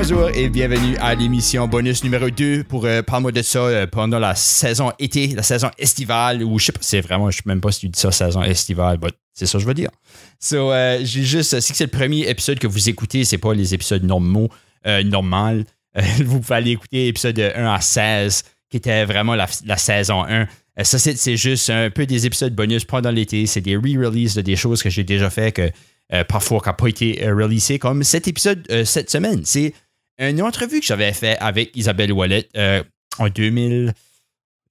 Bonjour et bienvenue à l'émission bonus numéro 2 pour euh, parler de ça euh, pendant la saison été, la saison estivale, ou je sais pas, c'est vraiment, je sais même pas si tu dis ça, saison estivale, mais c'est ça que je veux dire. So, euh, j'ai juste, si c'est le premier épisode que vous écoutez, c'est pas les épisodes normaux, euh, normal. Vous pouvez aller écouter l'épisode 1 à 16, qui était vraiment la, saison 1. Euh, ça, c'est, juste un peu des épisodes bonus pendant l'été. C'est des re-releases de des choses que j'ai déjà fait que parfois qui n'ont pas été releasées, comme cet épisode cette semaine. C'est une entrevue que j'avais fait avec Isabelle Wallet euh, en 2000.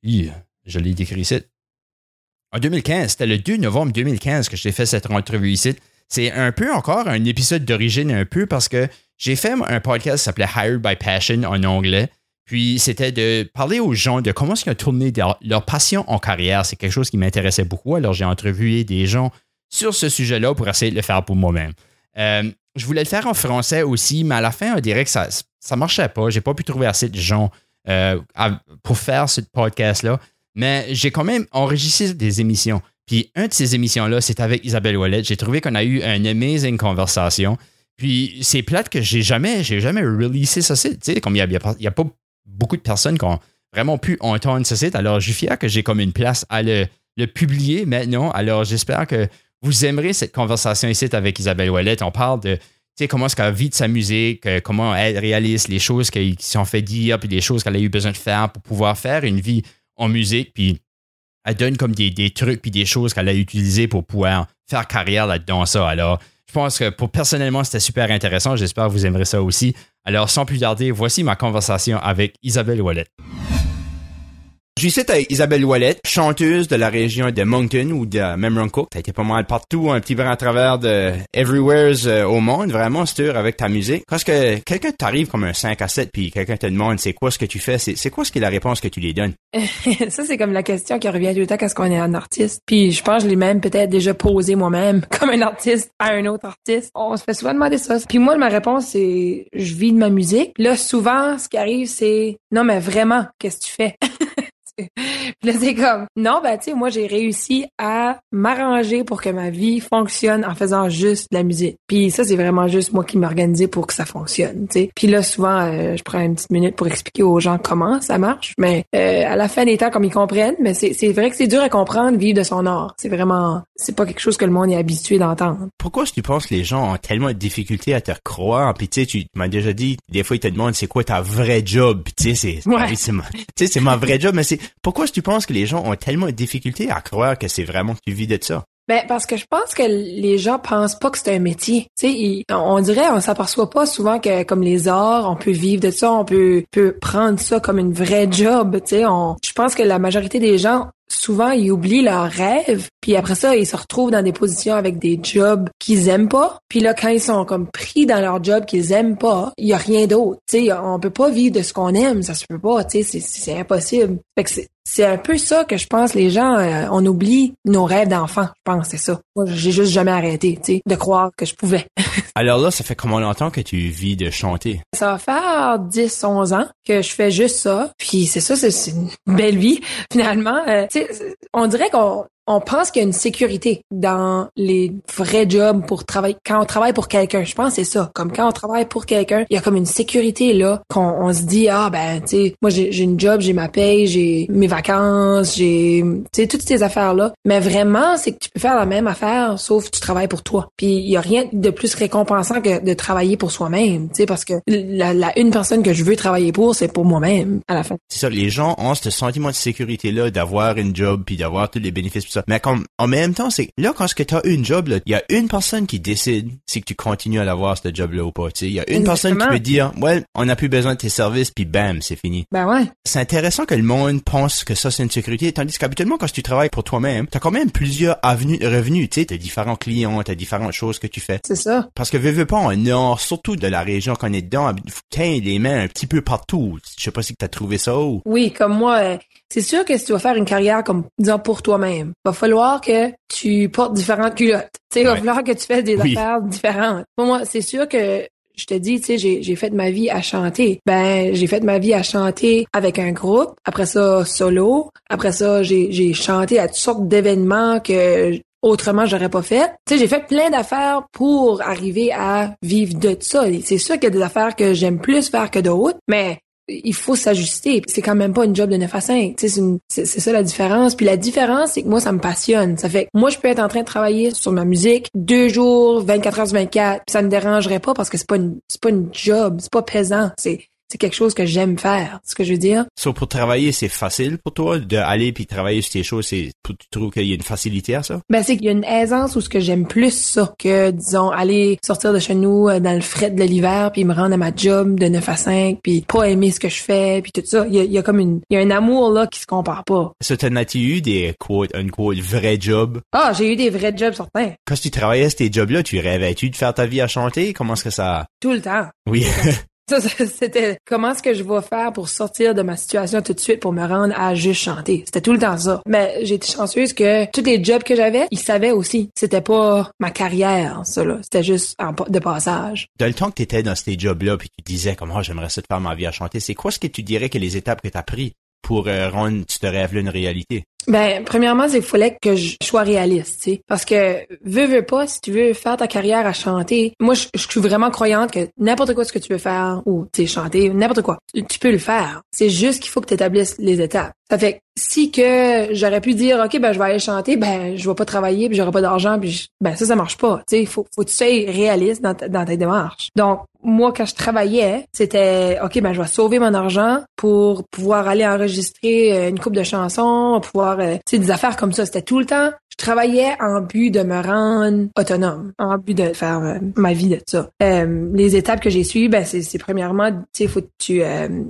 Hi, Je l'ai décrit ici. En 2015, c'était le 2 novembre 2015 que j'ai fait cette entrevue ici. C'est un peu encore un épisode d'origine, un peu parce que j'ai fait un podcast qui s'appelait Hired by Passion en anglais. Puis c'était de parler aux gens de comment qu'ils ont tourné leur, leur passion en carrière. C'est quelque chose qui m'intéressait beaucoup. Alors j'ai interviewé des gens sur ce sujet-là pour essayer de le faire pour moi-même. Euh, je voulais le faire en français aussi, mais à la fin, on dirait que ça ça marchait pas. J'ai pas pu trouver assez de gens euh, pour faire ce podcast-là. Mais j'ai quand même enregistré des émissions. Puis un de ces émissions-là, c'est avec Isabelle Wallet. J'ai trouvé qu'on a eu une amazing conversation. Puis c'est plate que j'ai jamais, j'ai jamais releasé ce site. Tu sais, comme il n'y a pas beaucoup de personnes qui ont vraiment pu entendre ce site. Alors, je suis fier que j'ai comme une place à le, le publier maintenant. Alors, j'espère que vous aimerez cette conversation ici avec Isabelle Wallet. On parle de comment est-ce qu'elle vit de sa musique, comment elle réalise les choses qui sont fait dire, puis les choses qu'elle a eu besoin de faire pour pouvoir faire une vie en musique. Puis elle donne comme des, trucs puis des choses qu'elle a utilisées pour pouvoir faire carrière là-dedans. Alors, je pense que pour personnellement, c'était super intéressant. J'espère que vous aimerez ça aussi. Alors, sans plus tarder, voici ma conversation avec Isabelle Wallet. Ici avec Isabelle Wallet, chanteuse de la région de Moncton ou de Memronco. T'as été pas mal partout, un petit peu à travers de everywheres euh, au monde, vraiment sûr avec ta musique. Parce que quelqu'un t'arrive comme un 5 à 7 puis quelqu'un te demande c'est quoi ce que tu fais, c'est c'est quoi ce qui est la réponse que tu lui donnes? ça, c'est comme la question qui revient tout le temps quand on est un artiste. Puis je pense que je l'ai même peut-être déjà posé moi-même comme un artiste à un autre artiste. On se fait souvent demander ça. Puis moi, ma réponse, c'est je vis de ma musique. Là, souvent, ce qui arrive, c'est non, mais vraiment, qu'est-ce que tu fais? Puis là, c'est comme, non, ben, tu sais, moi, j'ai réussi à m'arranger pour que ma vie fonctionne en faisant juste de la musique. Puis ça, c'est vraiment juste moi qui m'organisais pour que ça fonctionne, tu sais. Puis là, souvent, euh, je prends une petite minute pour expliquer aux gens comment ça marche, mais euh, à la fin des temps, comme ils comprennent, mais c'est vrai que c'est dur à comprendre, vivre de son art. C'est vraiment, c'est pas quelque chose que le monde est habitué d'entendre. Pourquoi tu penses que les gens ont tellement de difficultés à te croire? Puis tu sais, tu m'as déjà dit, des fois ils te demandent c'est quoi ta vraie job? Tu sais, c'est Ouais. ma, tu sais, c'est ma vraie job, mais c'est pourquoi est-ce que tu penses que les gens ont tellement de difficultés à croire que c'est vraiment que tu vis de ça? Ben parce que je pense que les gens pensent pas que c'est un métier. Tu sais, on dirait on s'aperçoit pas souvent que comme les arts, on peut vivre de ça, on peut peut prendre ça comme une vraie job. Tu sais, je pense que la majorité des gens souvent ils oublient leurs rêves, puis après ça ils se retrouvent dans des positions avec des jobs qu'ils aiment pas. Puis là quand ils sont comme pris dans leur job qu'ils aiment pas, il y a rien d'autre. Tu on peut pas vivre de ce qu'on aime, ça se peut pas. Tu sais, c'est impossible. Fait que c'est un peu ça que je pense les gens euh, on oublie nos rêves d'enfant je pense c'est ça moi j'ai juste jamais arrêté tu de croire que je pouvais Alors là, ça fait combien longtemps que tu vis de chanter? ça va faire 10 11 ans que je fais juste ça puis c'est ça c'est une belle vie finalement Euh, on dirait qu'on on pense qu'il y a une sécurité dans les vrais jobs pour travailler. Quand on travaille pour quelqu'un je pense que c'est ça. Comme quand on travaille pour quelqu'un il y a comme une sécurité là qu'on on se dit ah ben tu sais moi j'ai une job j'ai ma paye j'ai mes vacances j'ai tu sais toutes ces affaires là mais vraiment c'est que tu peux faire la même affaire sauf que tu travailles pour toi. Puis il y a rien de plus récompensant que de travailler pour soi-même tu sais parce que la, la une personne que je veux travailler pour c'est pour moi-même à la fin. C'est ça, les gens ont ce sentiment de sécurité-là d'avoir une job puis d'avoir tous les bénéfices ça. Mais comme, en même temps, c'est, là, quand ce que t'as une job, là, il y a une personne qui décide si que tu continues à l'avoir, ce job-là ou pas, tu sais. Il y a une personne qui peut dire, ouais, on n'a plus besoin de tes services puis bam, c'est fini. ben ouais C'est intéressant que le monde pense que ça, c'est une sécurité, tandis qu'habituellement, quand tu travailles pour toi-même, t'as quand même plusieurs avenues de revenus, tu sais, t'as différents clients, t'as différentes choses que tu fais. c'est ça Parce que veux, veux pas, en nord, surtout de la région qu'on est dedans, tiens les mains un petit peu partout. Je sais pas si t'as trouvé ça ou... Oui, comme moi, euh, c'est sûr que si tu vas faire une carrière comme disons pour toi-même, va falloir que tu portes différentes culottes. Tu sais, va falloir que tu fasses des Oui. affaires différentes. Pour moi, c'est sûr que je te dis, tu sais, j'ai, fait ma vie à chanter. Ben, j'ai fait ma vie à chanter avec un groupe. Après ça, solo. Après ça, j'ai, j'ai chanté à toutes sortes d'événements que autrement j'aurais pas fait. Tu sais, j'ai fait plein d'affaires pour arriver à vivre de ça. C'est sûr qu'il y a des affaires que j'aime plus faire que d'autres, mais il faut s'ajuster. C'est quand même pas une job de 9 à 5. C'est ça la différence. Puis la différence, c'est que moi, ça me passionne. Ça fait que moi, je peux être en train de travailler sur ma musique deux jours, 24 heures sur 24. Puis ça me dérangerait pas parce que c'est pas une, c'est pas une job. C'est pas pesant. C'est, c'est quelque chose que j'aime faire, ce que je veux dire. So, pour travailler, c'est facile pour toi d'aller puis travailler sur tes choses. C'est, tu trouves qu'il y a une facilité à ça? Ben, c'est qu'il y a une aisance où ce que j'aime plus ça que, disons, aller sortir de chez nous euh, dans le fret de l'hiver puis me rendre à ma job de 9 à 5 puis pas aimer ce que je fais puis tout ça. Il y a, il y a comme une, il y a un amour là qui se compare pas. Ça, t'en as-tu eu des quote, un quote vrai job? Ah, j'ai eu des vrais jobs certains. Quand tu travaillais tes jobs-là, tu rêvais-tu de faire ta vie à chanter? Comment est-ce que ça... Tout le temps. Oui. Ça, c'était comment est-ce que je vais faire pour sortir de ma situation tout de suite pour me rendre à juste chanter? C'était tout le temps ça. Mais été chanceuse que tous les jobs que j'avais, ils savaient aussi. C'était pas ma carrière, ça là. C'était juste en de passage. Dans le temps que tu dans ces jobs-là puis tu disais comme oh, j'aimerais ça de faire ma vie à chanter, c'est quoi ce que tu dirais que les étapes que tu as pris pour euh, rendre ce rêve-là une réalité? Ben, premièrement, c'est qu'il fallait que je sois réaliste, tu sais. Parce que, veux, veux pas, si tu veux faire ta carrière à chanter, moi, je, suis vraiment croyante que n'importe quoi ce que tu veux faire, ou, tu sais, chanter, n'importe quoi, tu, tu peux le faire. C'est juste qu'il faut que tu établisses les étapes. Ça fait que si que j'aurais pu dire, OK, ben, je vais aller chanter, ben, je vais pas travailler, puis j'aurai pas d'argent, puis je- ben, ça, ça marche pas. Tu sais, faut, faut que tu sois réaliste dans ta, dans ta démarche. Donc, moi, quand je travaillais, c'était, OK, ben, je vais sauver mon argent pour pouvoir aller enregistrer euh, une coupe de chansons, pouvoir, euh, tu sais, des affaires comme ça. C'était tout le temps, je travaillais en but de me rendre autonome, en but de faire euh, ma vie de ça. Euh, les étapes que j'ai suivies, ben, c'est, premièrement, tu sais, faut que tu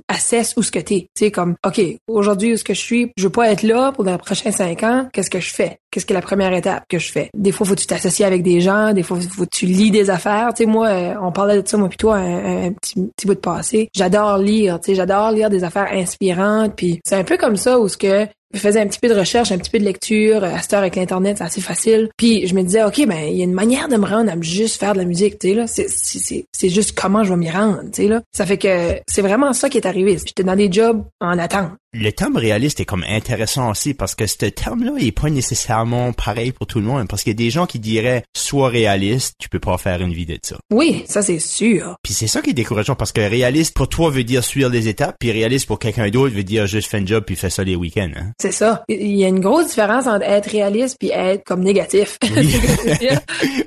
assesses où ce que t'es. Tu sais, comme, OK, aujourd'hui, où est-ce que je suis? Je veux pas être là pour les prochains cinq ans. Qu'est-ce que je fais? Qu'est-ce que la première étape que je fais? Des fois, faut que tu t'associes avec des gens. Des fois, faut que tu lis des affaires. Tu sais, moi, on parlait de ça, moi puis toi, un, un petit, petit bout de passé. J'adore lire, tu sais, j'adore lire des affaires inspirantes. Puis c'est un peu comme ça où ce que je faisais un petit peu de recherche, un petit peu de lecture. À cette heure avec l'internet, c'est assez facile. Puis je me disais, ok, ben il y a une manière de me rendre à juste faire de la musique, tu sais là. C'est c'est c'est c'est juste comment je vais m'y rendre, tu sais là. Ça fait que c'est vraiment ça qui est arrivé. J'étais dans des jobs en attente. Le terme réaliste est comme intéressant aussi parce que ce terme-là il est pas nécessairement pareil pour tout le monde parce qu'il y a des gens qui diraient sois réaliste, tu peux pas faire une vie de ça. Oui, ça c'est sûr. Puis c'est ça qui est décourageant parce que réaliste pour toi veut dire suivre les étapes, puis réaliste pour quelqu'un d'autre veut dire juste fais un job puis fais ça les week-ends. Hein? C'est ça. Il y a une grosse différence entre être réaliste puis être comme négatif.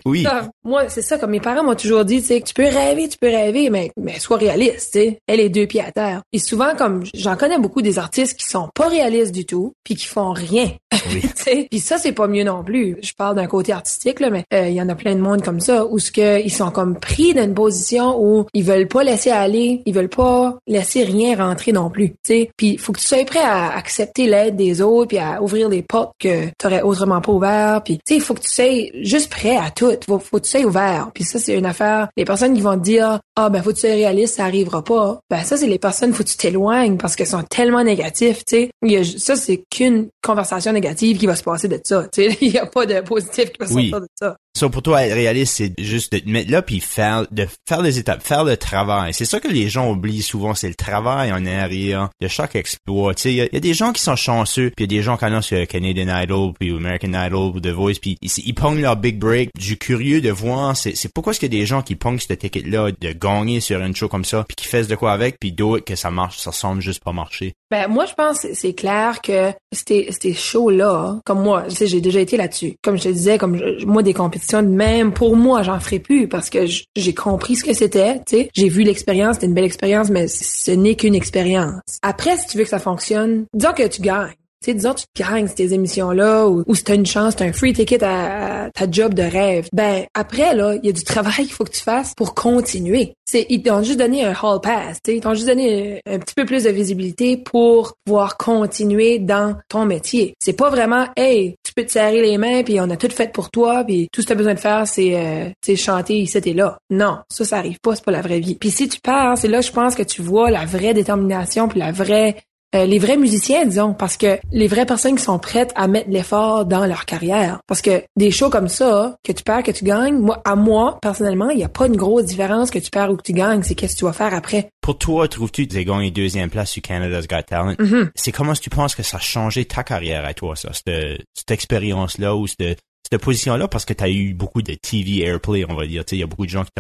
Oui. Ça, moi, c'est ça, comme mes parents m'ont toujours dit, tu sais, que tu peux rêver, tu peux rêver, mais, mais sois réaliste, tu sais. Elle est deux pieds à terre. Et souvent, comme, j'en connais beaucoup des artistes qui sont pas réalistes du tout, puis qui font rien. Oui. Puis ça, c'est pas mieux non plus. Je parle d'un côté artistique, là, mais euh, il y en a plein de monde comme ça, où ce que ils sont comme pris dans une position où ils veulent pas laisser aller, ils veulent pas laisser rien rentrer non plus, tu sais. Puis faut que tu sois prêt à accepter l'aide des autres, puis à ouvrir des portes que t'aurais autrement pas ouvert, puis tu faut que tu sois juste prêt à tout. Faut, faut que tu sois ouvert. Puis ça, c'est une affaire. Les personnes qui vont te dire, ah ben faut que tu sois réaliste, ça arrivera pas. Ben ça, c'est les personnes, faut que tu t'éloignes parce qu'elles sont tellement négatives, tu Ça, c'est qu'une conversation négative qui va se passer de ça. Il y a pas de positif qui va Oui. sortir de ça. So, pour toi, être réaliste, c'est juste de te mettre là puis faire, de faire les étapes, faire le travail. C'est ça que les gens oublient souvent, c'est le travail en arrière de chaque exploit. Tu sais, il y, y a des gens qui sont chanceux, puis il y a des gens qui en sur Canadian Idol, puis American Idol, ou The Voice, puis ils, ils pognent leur big break. Je suis curieux de voir, c'est, c'est pourquoi est-ce qu'il y a des gens qui pognent ce ticket-là de gagner sur une show comme ça, puis qui fassent de quoi avec, puis d'autres que ça marche, ça semble juste pas marcher? Ben moi je pense c'est clair que ces ces shows là comme moi tu sais j'ai déjà été là-dessus comme je te disais comme je- moi des compétitions même pour moi j'en ferai plus parce que j'ai compris ce que c'était tu sais. J'ai vu l'expérience c'était une belle expérience mais ce n'est qu'une expérience. Après si tu veux que ça fonctionne disons que tu gagnes tu sais, disons, tu te gagnes ces émissions-là, ou, ou si t'as une chance, t'as un free ticket à, ta job de rêve. Ben, après, là, il y a du travail qu'il faut que tu fasses pour continuer. C'est, ils t'ont juste donné un hall pass, tu sais, ils t'ont juste donné un, petit peu plus de visibilité pour pouvoir continuer dans ton métier. C'est pas vraiment, hey, tu peux te serrer les mains, puis on a tout fait pour toi, puis tout ce que t'as besoin de faire, c'est, euh, chanter ici et là. Non, ça, ça arrive pas, c'est pas la vraie vie. Puis si tu pars, c'est là, je pense que tu vois la vraie détermination, puis la vraie euh, les vrais musiciens, disons, parce que les vraies personnes qui sont prêtes à mettre l'effort dans leur carrière. Parce que des shows comme ça, que tu perds, que tu gagnes, moi, à moi, personnellement, il n'y a pas une grosse différence que tu perds ou que tu gagnes. C'est qu'est-ce que tu vas faire après. Pour toi, trouves-tu que tu as gagné deuxième place sur Canada's Got Talent? Mhm. C'est comment tu penses que ça a changé ta carrière à toi, ça, cette, cette expérience-là ou cette, cette position-là? Parce que tu as eu beaucoup de TV airplay, on va dire. Tu sais, il y a beaucoup de gens qui,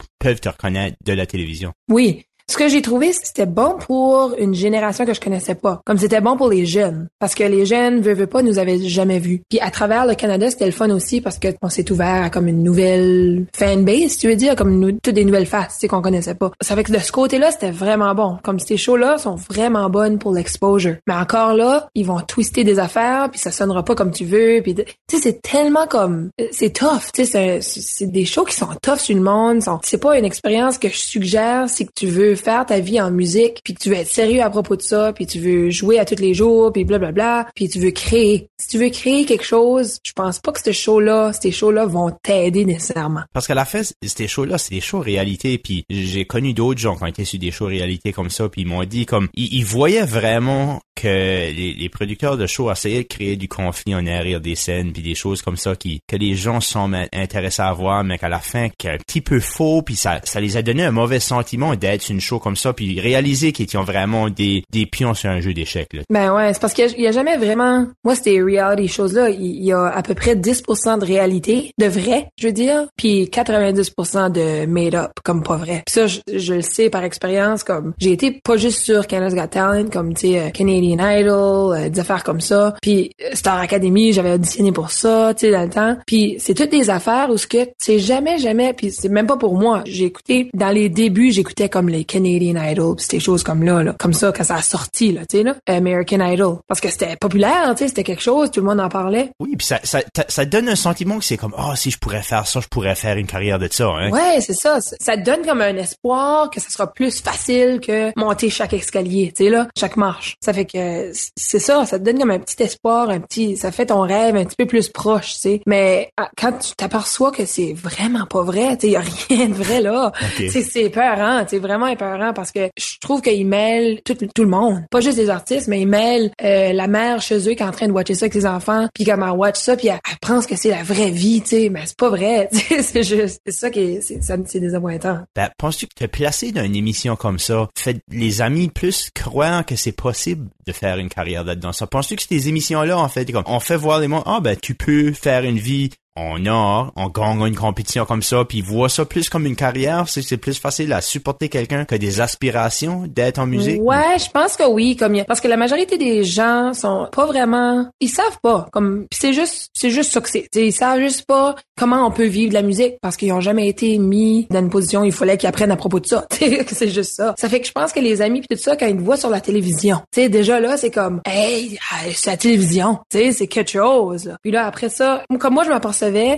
qui peuvent te reconnaître de la télévision. Oui. Ce que j'ai trouvé, c'était bon pour une génération que je connaissais pas. Comme c'était bon pour les jeunes. Parce que les jeunes, veut, veut pas, nous avaient jamais vus. Puis à travers le Canada, c'était le fun aussi parce que on s'est ouvert à comme une nouvelle fanbase, tu veux dire, comme nous, toutes des nouvelles faces, tu sais, qu'on connaissait pas. Ça fait que de ce côté-là, c'était vraiment bon. Comme ces shows-là sont vraiment bonnes pour l'exposure. Mais encore là, ils vont twister des affaires, puis ça sonnera pas comme tu veux, puis tu sais, c'est tellement comme, c'est tough, tu sais, c'est- des shows qui sont tough sur le monde. C'est pas une expérience que je suggère si tu veux faire ta vie en musique, puis que tu veux être sérieux à propos de ça, puis tu veux jouer à tous les jours, puis blablabla, puis tu veux créer. Si tu veux créer quelque chose, je pense pas que ce show-là, ces shows-là vont t'aider nécessairement. Parce qu'à la fin, ces shows-là, c'est des shows réalité. Puis j'ai connu d'autres gens qui ont été sur des shows réalité comme ça, puis ils m'ont dit comme ils, voyaient vraiment que les, producteurs de shows essayaient de créer du conflit en arrière des scènes, puis des choses comme ça qui que les gens sont intéressés à voir, mais qu'à la fin, qui est un petit peu faux, puis ça, ça les a donné un mauvais sentiment d'être une comme ça, puis réaliser qu'ils étaient vraiment des, des pions sur un jeu d'échecs. Ben ouais, c'est parce qu'il y a- a, jamais vraiment... Moi, ces reality shows-là, il y a à peu près 10% de réalité, de vrai, je veux dire, puis 90% de made-up, comme pas vrai. Puis ça, je, je le sais par expérience, comme j'ai été pas juste sur Canada's Got Talent, comme, tu sais, euh, Canadian Idol, euh, des affaires comme ça. Puis euh, Star Academy, j'avais auditionné pour ça, tu sais, dans le temps. Puis c'est toutes des affaires où ce que c'est jamais, jamais, puis c'est même pas pour moi. J'ai écouté, dans les débuts, j'écoutais comme les Canadian Idol, pis ces choses comme là, là, comme ça, quand ça a sorti, là, tu sais, là, American Idol. Parce que c'était populaire, tu sais, c'était quelque chose, tout le monde en parlait. Oui, puis ça, ça, ça, donne un sentiment que c'est comme, ah, si je pourrais faire ça, je pourrais faire une carrière de ça, hein. Ouais, c'est ça. Ça donne comme un espoir que ça sera plus facile que monter chaque escalier, tu sais là, chaque marche. Ça fait que c'est ça, ça te donne comme un petit espoir, un petit, ça fait ton rêve un petit peu plus proche, tu sais. Mais ah, quand tu t'aperçois que c'est vraiment pas vrai, tu sais, y a rien de vrai là. Ok. C'est c'est épeurant, c'est vraiment parce que je trouve qu'ils mêlent tout, tout le monde, pas juste les artistes, mais ils mêlent euh, la mère chez eux qui est en train de watcher ça avec ses enfants, puis comme elle watch ça, puis elle, elle pense que c'est la vraie vie, tu sais, mais c'est pas vrai, c'est juste c'est ça qui est c'est désappointant. Ben, penses-tu que te placer dans une émission comme ça fait les amis plus croire que c'est possible de faire une carrière là-dedans? Ça, penses-tu que ces émissions-là, en fait, comme, on fait voir les gens, ah, ben, tu peux faire une vie en or, on gagne une compétition comme ça, puis voient ça plus comme une carrière, c'est c'est plus facile à supporter quelqu'un que des aspirations d'être en musique? Ouais, je pense que oui, comme parce que la majorité des gens sont pas vraiment, ils savent pas, comme c'est juste, c'est juste ça que c'est. Ils savent juste pas comment on peut vivre de la musique parce qu'ils ont jamais été mis dans une position où il fallait qu'ils apprennent à propos de ça. C'est juste ça. Ça fait que je pense que les amis puis tout ça quand ils voient sur la télévision, tu déjà là c'est comme, hey, c'est la télévision, tu sais, c'est quelque chose. Puis là après ça, comme moi je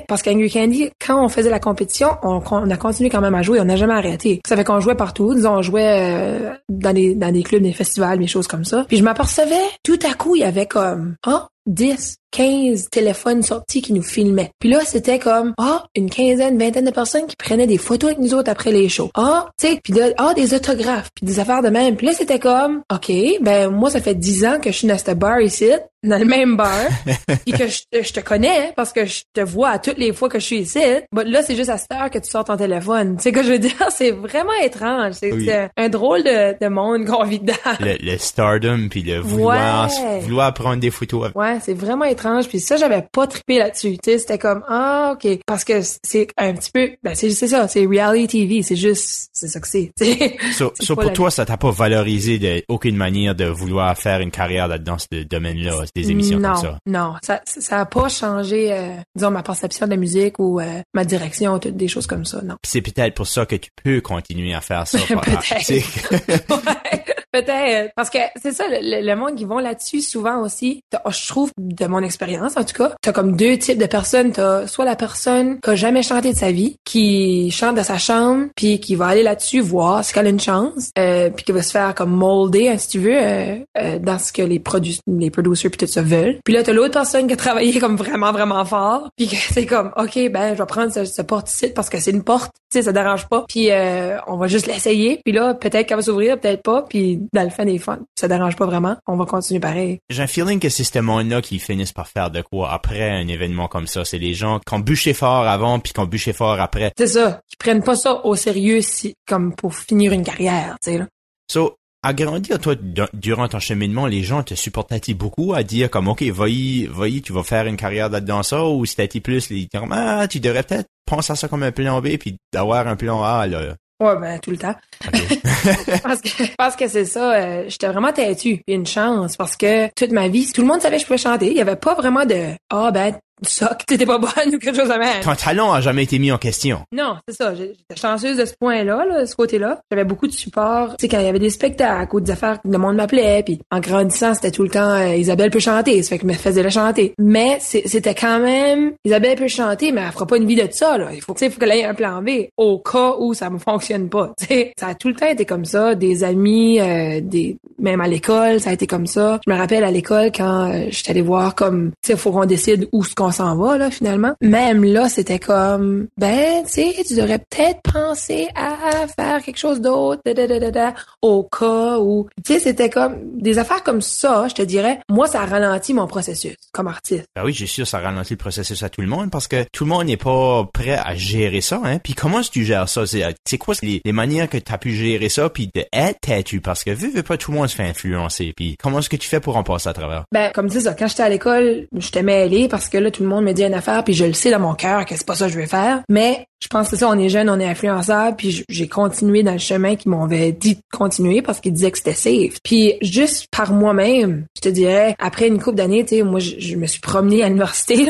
parce qu'Angry Candy, quand on faisait la compétition, on, a continué quand même à jouer, on n'a jamais arrêté. Ça fait qu'on jouait partout, disons on jouait euh, dans des dans des clubs, des festivals, des choses comme ça. Puis je m'apercevais, tout à coup il y avait comme, ah 10, 15 téléphones sortis qui nous filmaient. Puis là, c'était comme, ah, une quinzaine, vingtaine de personnes qui prenaient des photos avec nous autres après les shows. Ah, tu sais, puis là, ah, des autographes, puis des affaires de même. Puis là, c'était comme, OK, ben moi, ça fait 10 ans que je suis dans cette bar ici, dans le même bar, puis que je, je te connais parce que je te vois à toutes les fois que je suis ici. Mais là, c'est juste à cette heure que tu sors ton téléphone. Tu sais que je veux dire, c'est vraiment étrange. C'est Oui. un drôle de, de monde qu'on vit dedans. Le, le stardom, puis le vouloir, Ouais. vouloir prendre des photos avec C'est vraiment étrange. Puis ça, j'avais pas trippé là-dessus. Tu sais, c'était comme ah ok, parce que c'est un petit peu, ben c'est c'est ça, c'est reality TV. C'est juste, c'est ça que c'est. tu sais. So, pour toi, ça t'a pas valorisé de aucune manière de vouloir faire une carrière là-dedans, ce domaine-là, des émissions non, comme ça? Non, ça, ça a pas changé, euh, disons, ma perception de la musique ou euh, ma direction, toutes des choses comme ça, non. C'est peut-être pour ça que tu peux continuer à faire ça. Peut-être. Peut-être. Parce que c'est ça, le, le monde qui vont là-dessus, souvent aussi, t'as- je trouve, de mon expérience en tout cas, t'as comme deux types de personnes. T'as soit la personne qui a jamais chanté de sa vie, qui chante dans sa chambre, puis qui va aller là-dessus voir si elle a une chance, euh, puis qui va se faire comme molder, hein, si tu veux, euh, euh, dans ce que les produ les producers puis tout ça veulent. Puis là, t'as l'autre personne qui a travaillé comme vraiment, vraiment fort, puis c'est comme, OK, ben, je vais prendre ce, ce porte-site parce que c'est une porte, tu sais, ça dérange pas, puis euh, on va juste l'essayer, puis là, peut-être qu'elle va s'ouvrir, peut-être pas, puis dans le fin des fun, ça dérange pas vraiment, on va continuer pareil. J'ai un feeling que c'est ce monde-là qui finissent par faire de quoi après un événement comme ça. C'est les gens qui ont bûché fort avant puis qui ont bûché fort après. C'est ça, qui prennent pas ça au sérieux si, comme pour finir une carrière, tu sais, là. So, à grandir, toi, durant ton cheminement, les gens te supportaient beaucoup à dire comme, OK, vas-y, vas-y, tu vas faire une carrière là-dedans ça, ou c'était plus les dire, ah, tu devrais peut-être penser à ça comme un plan B, puis d'avoir un plan A, là. Ouais, ben, tout le temps. Parce que, parce que c'est ça, euh, j'étais vraiment têtue. Puis une chance, parce que toute ma vie, tout le monde savait que je pouvais chanter. Il y avait pas vraiment de, ah, ben, ça, que t'étais pas bonne ou quelque chose de même. Ton talent a jamais été mis en question. Non, c'est ça. J'étais chanceuse de ce point-là, là, de ce côté-là. J'avais beaucoup de support. Tu sais, quand il y avait des spectacles ou des affaires, le monde m'appelait. Puis en grandissant, c'était tout le temps euh, Isabelle peut chanter. Ça fait que je me faisais la chanter. Mais c'était quand même Isabelle peut chanter, mais elle fera pas une vie de ça. Là. Il faut, tu sais, il faut qu'elle ait un plan B au cas où ça me fonctionne pas. Tu sais, ça a tout le temps été comme ça. Des amis, euh, des même à l'école, ça a été comme ça. Je me rappelle à l'école quand euh, j'étais allée voir comme, tu sais, faut qu'on décide où ce qu'on s'en va là finalement. Même là, c'était comme, ben, tu sais, tu devrais peut-être penser à faire quelque chose d'autre, da, au cas où, tu sais, c'était comme des affaires comme ça. Je te dirais, moi, ça a ralenti mon processus comme artiste. Ben oui, j'ai sûr, ça ralentit le processus à tout le monde parce que tout le monde n'est pas prêt à gérer ça, hein. Puis comment est-ce que tu gères ça? C'est, c'est quoi les, les manières que tu as pu gérer ça puis de être têtu? Parce que vu, vu pas tout le monde se fait influencer. Puis comment est-ce que tu fais pour en passer à travers? Ben, comme c'est ça, quand j'étais à l'école, j'étais mêlée parce que là, tout le monde me dit une affaire, puis je le sais dans mon cœur que c'est pas ça que je vais faire. Mais je pense que ça, on est jeune, on est influençable, puis j'ai continué dans le chemin qu'ils m'avaient dit de continuer parce qu'ils disaient que c'était safe. Puis juste par moi-même, je te dirais, après une couple d'années, tu sais, moi, je, me suis promenée à l'université,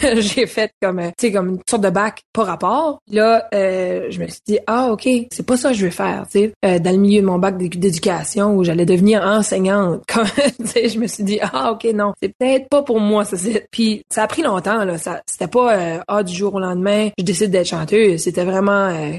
j'ai fait comme, euh, tu sais, comme une sorte de bac pas rapport. Là, euh, je me suis dit, ah, OK, c'est pas ça que je veux faire, tu sais. Euh, dans le milieu de mon bac d'édu- d'éducation où j'allais devenir enseignante, tu sais, je me suis dit, ah, OK, non, c'est peut-être pas pour moi, ça. Puis ça a pris longtemps, là. Ça, c'était pas, euh, ah, du jour au lendemain, je décide d'être chanteuse. C'était vraiment, euh,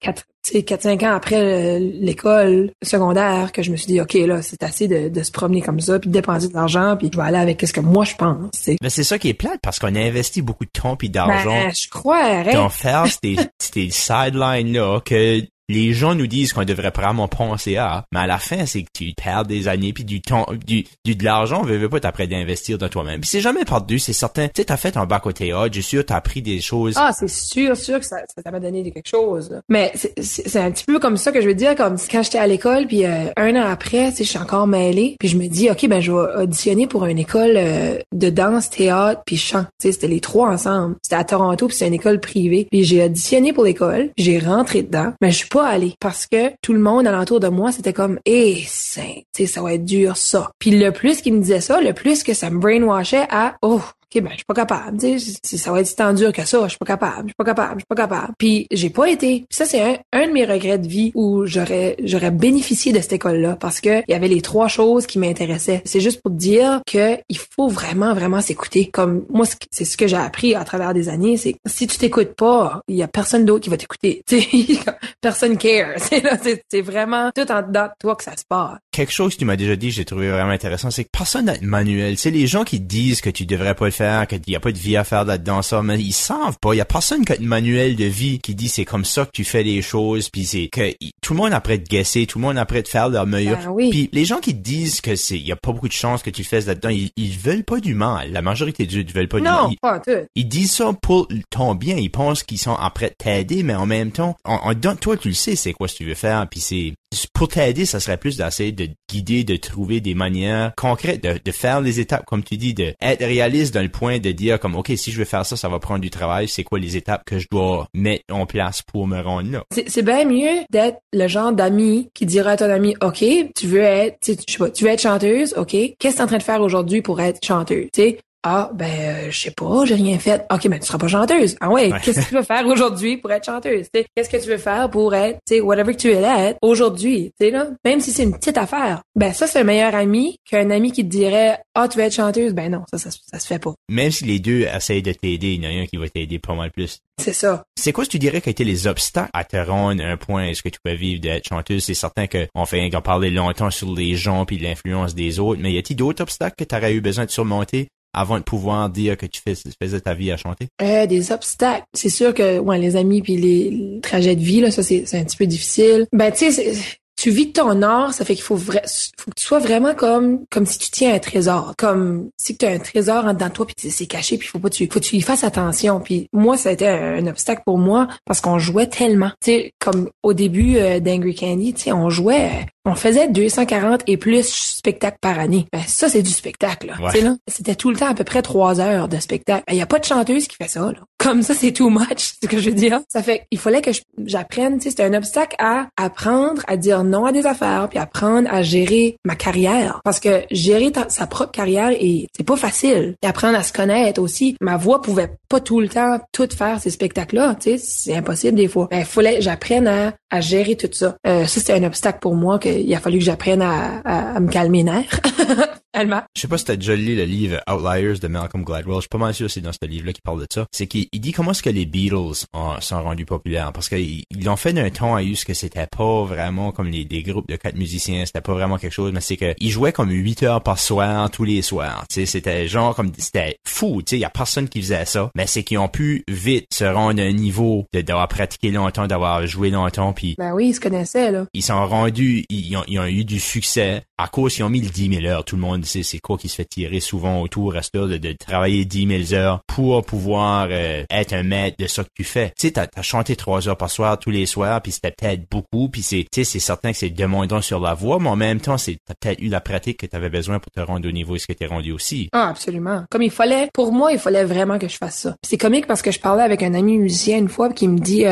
quatre, tu sais, 4-5 ans après euh, l'école secondaire que je me suis dit, OK, là, c'est assez de, de se promener comme ça, puis de dépenser de l'argent, puis je vais aller avec ce que moi je pense. Ben c'est ça qui est plate parce qu'on a investi beaucoup de temps puis d'argent Ben, je crois, dans arrête. faire ces, ces sidelines là que les gens nous disent qu'on devrait vraiment penser à, mais à la fin, c'est que tu perds des années puis du temps, du, du de l'argent, veux, veux pas t'apprêter d'investir dans toi-même. Puis c'est jamais perdu, c'est certain. Tu sais, t'as fait un bac au théâtre, je suis sûr, t'as appris des choses. Ah, c'est sûr, sûr que ça, ça m'a donné quelque chose. Mais c'est- un petit peu comme ça que je veux dire, comme quand j'étais à l'école, puis euh, un an après, tu sais, je suis encore mêlée, puis je me dis, ok, ben je vais auditionner pour une école euh, de danse, théâtre, puis chant. Tu sais, c'était les trois ensemble. C'était à Toronto, puis c'est une école privée. Puis j'ai auditionné pour l'école, j'ai rentré dedans, mais je pas allée parce que tout le monde alentour de moi, c'était comme, eh, saint, ça va être dur ça. Puis le plus qu'ils me disaient ça, le plus que ça me brainwashait à, oh, OK, ben, je suis pas capable. Tu sais, ça va être tant dur que ça, je suis pas capable, je suis pas capable, je suis pas capable. Puis j'ai pas été. Puis ça, c'est un, un de mes regrets de vie où j'aurais j'aurais bénéficié de cette école-là parce que il y avait les trois choses qui m'intéressaient. C'est juste pour te dire que il faut vraiment, vraiment s'écouter. Comme moi, c'est- ce que j'ai appris à travers des années, c'est si tu t'écoutes pas, il y a personne d'autre qui va t'écouter. Personne care. C'est vraiment tout en dedans de toi que ça se passe. quelque chose que tu m'as déjà dit, j'ai trouvé vraiment intéressant, c'est que personne n'a de manuel. C'est les gens qui disent que tu devrais pas le faire, qu'il y a pas de vie à faire là-dedans ça, mais ils savent pas. Il y a personne qui a de manuel de vie qui dit c'est comme ça que tu fais les choses, puis c'est que tout le monde après de guesser, tout le monde après de faire leur meilleur. Ben oui. Puis les gens qui disent que c'est, il y a pas beaucoup de chances que tu fasses là-dedans, ils, ils veulent pas du mal. La majorité des gens veulent pas du mal. Non, Ils- pas en tout. ils disent ça pour ton bien. Ils pensent qu'ils sont après de t'aider, mais en même temps, en, en- dans- toi, tu le sais, c'est quoi ce que tu veux faire. Puis c'est pour t'aider, ça serait plus d'essayer de guider, de trouver des manières concrètes, de, faire les étapes, comme tu dis, de être réaliste dans le point de dire comme, ok, si je veux faire ça, ça va prendre du travail. C'est quoi les étapes que je dois mettre en place pour me rendre là? C'est bien mieux d'être le genre d'ami qui dira à ton ami, OK, tu veux être, tu sais, tu veux être chanteuse, OK, qu'est-ce que t'es en train de faire aujourd'hui pour être chanteuse? Tu ah, ben, euh, je sais pas, j'ai rien fait. OK, mais tu seras pas chanteuse. Ah ouais, Ouais. qu'est-ce que tu veux faire aujourd'hui pour être chanteuse? Qu'est-ce que tu veux faire pour être, tu sais, whatever que tu veux être aujourd'hui? Tu sais, là, même si c'est une petite affaire. Ben, ça, c'est un meilleur ami qu'un ami qui te dirait, ah, tu veux être chanteuse? Ben non, ça, ça, ça se fait pas. Même si les deux essayent de t'aider, il y en a un qui va t'aider pas mal plus. C'est ça. C'est quoi, ce que tu dirais, qui été les obstacles à te rendre à un point? Est-ce que tu peux vivre d'être chanteuse? C'est certain qu'on fait, qu'on parlait longtemps sur les gens puis l'influence des autres, mais y a-t-il d'autres obstacles que tu aurais eu besoin de surmonter? Avant de pouvoir dire que tu fais- faisais ta vie à chanter? Euh, des obstacles. C'est sûr que ouais, les amis puis les, trajets de vie là, ça c'est un petit peu difficile. Ben tu sais, tu vis ton art, ça fait qu'il faut faut que tu sois vraiment comme comme si tu tiens un trésor, comme si tu as un trésor en dedans de toi puis c'est caché puis faut pas tu faut que tu y fasses attention. Puis moi ça a été un, obstacle pour moi parce qu'on jouait tellement. Tu sais comme au début euh, d'Angry Candy, tu sais on jouait on faisait 240 et plus spectacles par année. Ben, ça, c'est du spectacle, là. Ouais. C'était tout le temps à peu près trois heures de spectacle. Il y a pas de chanteuse qui fait ça, là. Comme ça, c'est too much, c'est ce que je veux dire. Ça fait, il fallait que j'apprenne, c'était un obstacle à apprendre à dire non à des affaires, puis apprendre à gérer ma carrière. Parce que gérer ta- sa propre carrière, et c'est pas facile. Et apprendre à se connaître aussi. Ma voix pouvait pas tout le temps tout faire ces spectacles-là, c'est impossible des fois. Ben, il fallait que j'apprenne à, à gérer tout ça. Euh, ça, c'était un obstacle pour moi qu'il a fallu que j'apprenne à, à, à me calmer les nerfs. Alma? Je sais pas si t'as déjà lu le livre Outliers de Malcolm Gladwell. Je suis pas mal sûr que c'est dans ce livre-là qui parle de ça. C'est qu'il il dit comment est-ce que les Beatles ont- sont rendus populaires. Parce qu'ils ils l'ont fait d'un ton à use que c'était pas vraiment comme les, des groupes de quatre musiciens. C'était pas vraiment quelque chose, mais c'est que ils jouaient comme 8 heures par soir, tous les soirs. Tu sais, c'était genre comme, c'était fou. Tu sais, y a personne qui faisait ça. Mais c'est qu'ils ont pu vite se rendre à un niveau de- d'avoir pratiqué longtemps, d'avoir joué longtemps, puis Ben oui, ils se connaissaient, là. ils sont rendus, ils ont, ils ont eu du succès à cause ils ont mis le 10 000 heures? Tout le monde sait c'est quoi qui se fait tirer souvent autour, reste là, de, de travailler 10 000 heures pour pouvoir euh, être un maître de ça que tu fais. Tu sais, t'as as chanté trois heures par soir tous les soirs, puis c'était peut-être beaucoup, puis c'est, tu sais, c'est certain que c'est demandant sur la voix, mais en même temps, c'est t'as peut-être eu la pratique que tu avais besoin pour te rendre au niveau où ce que t'es rendu aussi. Ah, absolument. Comme il fallait, pour moi, il fallait vraiment que je fasse ça. C'est comique parce que je parlais avec un ami musicien une fois qui me dit,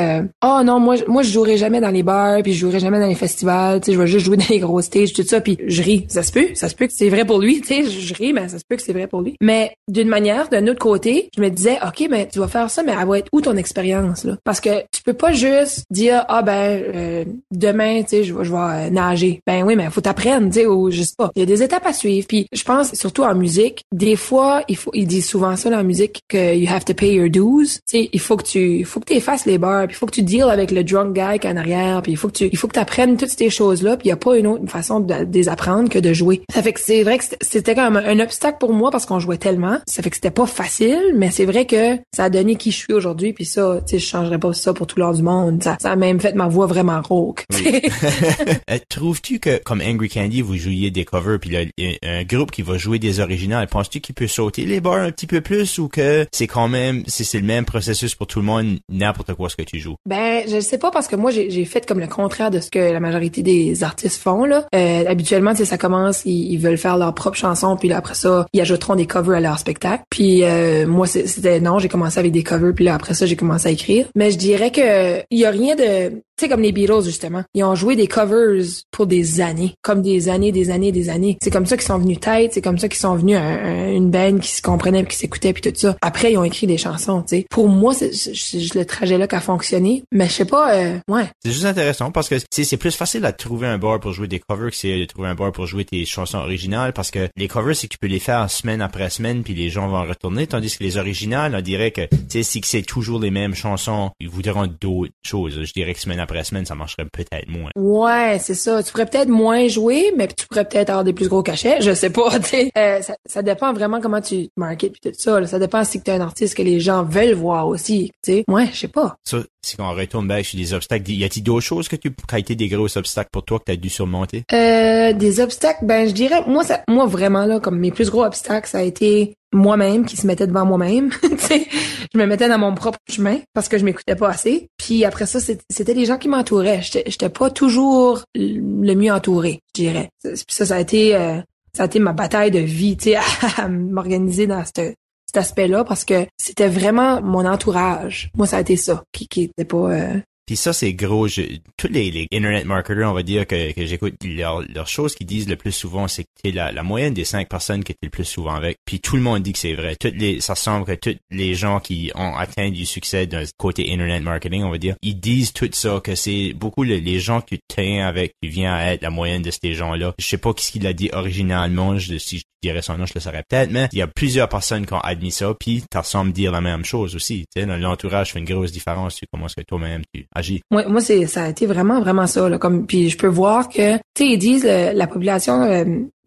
oh non, moi, moi, je jouerai jamais dans les bars, puis je jouerai jamais dans les festivals, tu sais, je vais juste jouer dans les gros stages, tout ça, puis je ris. Ça se peut, ça se peut que c'est vrai pour lui, tu sais, je je ris, mais ça se peut que c'est vrai pour lui. Mais d'une manière, d'un autre côté, je me disais, ok, mais tu vas faire ça, mais elle va être où ton expérience là Parce que tu peux pas juste dire, ah ben euh, demain, tu sais, je vais, je vais euh, nager. Ben oui, mais faut t'apprendre, tu sais, ou je sais pas. Il y a des étapes à suivre. Puis je pense surtout en musique, des fois, il faut, ils disent souvent ça dans la musique que you have to pay your dues. Tu sais, il faut que tu, il faut que effaces les bars, puis il faut que tu deals avec le drunk guy qui est en arrière, puis il faut que tu, il faut que apprennes toutes ces choses-là, puis il y a pas une autre façon de, de les apprendre que de jouer. Ça fait que c'est vrai que c'était- même un obstacle pour moi parce qu'on jouait tellement. Ça fait que c'était pas facile, mais c'est vrai que ça a donné qui je suis aujourd'hui, puis ça, tu sais, je changerais pas ça pour tout l'heure du monde. Ça, ça a même fait ma voix vraiment rauque. Euh, Trouves-tu que, comme Angry Candy, vous jouiez des covers, puis là, un groupe qui va jouer des originales, penses-tu qu'il peut sauter les bars un petit peu plus ou que c'est quand même, c'est c'est le même processus pour tout le monde, n'importe quoi ce que tu joues? Ben, je sais pas parce que moi j'ai j'ai fait comme le contraire de ce que la majorité des artistes font là. Euh, habituellement, tu sais, ça commence, ils, veulent faire leur propre chanson, puis là après ça, ils ajouteront des covers à leur spectacle. Puis euh, moi c'était non, j'ai commencé avec des covers, puis là après ça j'ai commencé à écrire. Mais je dirais que il y a rien de, sais comme les Beatles justement, ils ont joué des covers pour des années, comme des années, des années, des années. C'est comme ça qu'ils sont venus tête, c'est comme ça qu'ils sont venus un- un- une band qui se comprenait, qui s'écoutait, puis tout ça. Après ils ont écrit des chansons, tu sais. Pour moi, c'est le trajet là qui a fonctionné, mais je sais pas, euh, ouais. C'est juste intéressant parce que c'est plus facile à trouver un bar pour jouer des covers que c'est de trouver un bar pour jouer tes chansons originales parce que les covers c'est que tu peux les faire semaine après semaine puis les gens vont retourner tandis que les originales on dirait que tu sais si c'est toujours les mêmes chansons ils voudront d'autres choses je dirais que semaine après semaine ça marcherait peut-être moins Ouais, c'est ça. Tu pourrais peut-être moins jouer, mais tu pourrais peut-être avoir des plus gros cachets. Je sais pas, tu. Euh, ça, ça dépend vraiment comment tu te marketes puis tout ça. là. Ça dépend si t'es un artiste que les gens veulent voir aussi, tu sais. Ouais, je sais pas. ça si on retourne back sur des obstacles y a-t-il d'autres choses que tu qui a été des gros obstacles pour toi que t'as dû surmonter? Euh, des obstacles, ben je dirais, moi, ça, moi vraiment là, comme mes plus gros obstacles, ça a été moi-même qui se mettait devant moi-même. je me mettais dans mon propre chemin parce que je m'écoutais pas assez. Puis après ça, c'était les gens qui m'entouraient. J'étais pas toujours le mieux entouré, je dirais. Puis ça, ça a été, euh, ça a été ma bataille de vie, tu sais, à, m'organiser dans cet aspect-là parce que c'était vraiment mon entourage. Moi, ça a été ça qui qui pas euh, Puis ça, c'est gros. Je, tous les, les internet marketers, on va dire que, j'écoute, leur, leur chose qu'ils disent le plus souvent, c'est que t'es la, la moyenne des cinq personnes que t'es le plus souvent avec. Puis tout le monde dit que c'est vrai. Toutes les, ça semble que tous les gens qui ont atteint du succès d'un côté internet marketing, on va dire, ils disent tout ça, que c'est beaucoup le- les gens que tu tiens avec, qui vient à être la moyenne de ces gens-là. Je sais pas qu'est-ce qu'il a dit originalement, je, si dirais son nom, je le saurais peut-être, mais il y a plusieurs personnes qui ont admis ça, puis t'as semble dire la même chose aussi. Tu sais, l'entourage fait une grosse différence sur comment est-ce que toi-même tu agis. Moi, c'est ça a été vraiment vraiment ça là comme puis je peux voir que tu sais ils disent la population euh,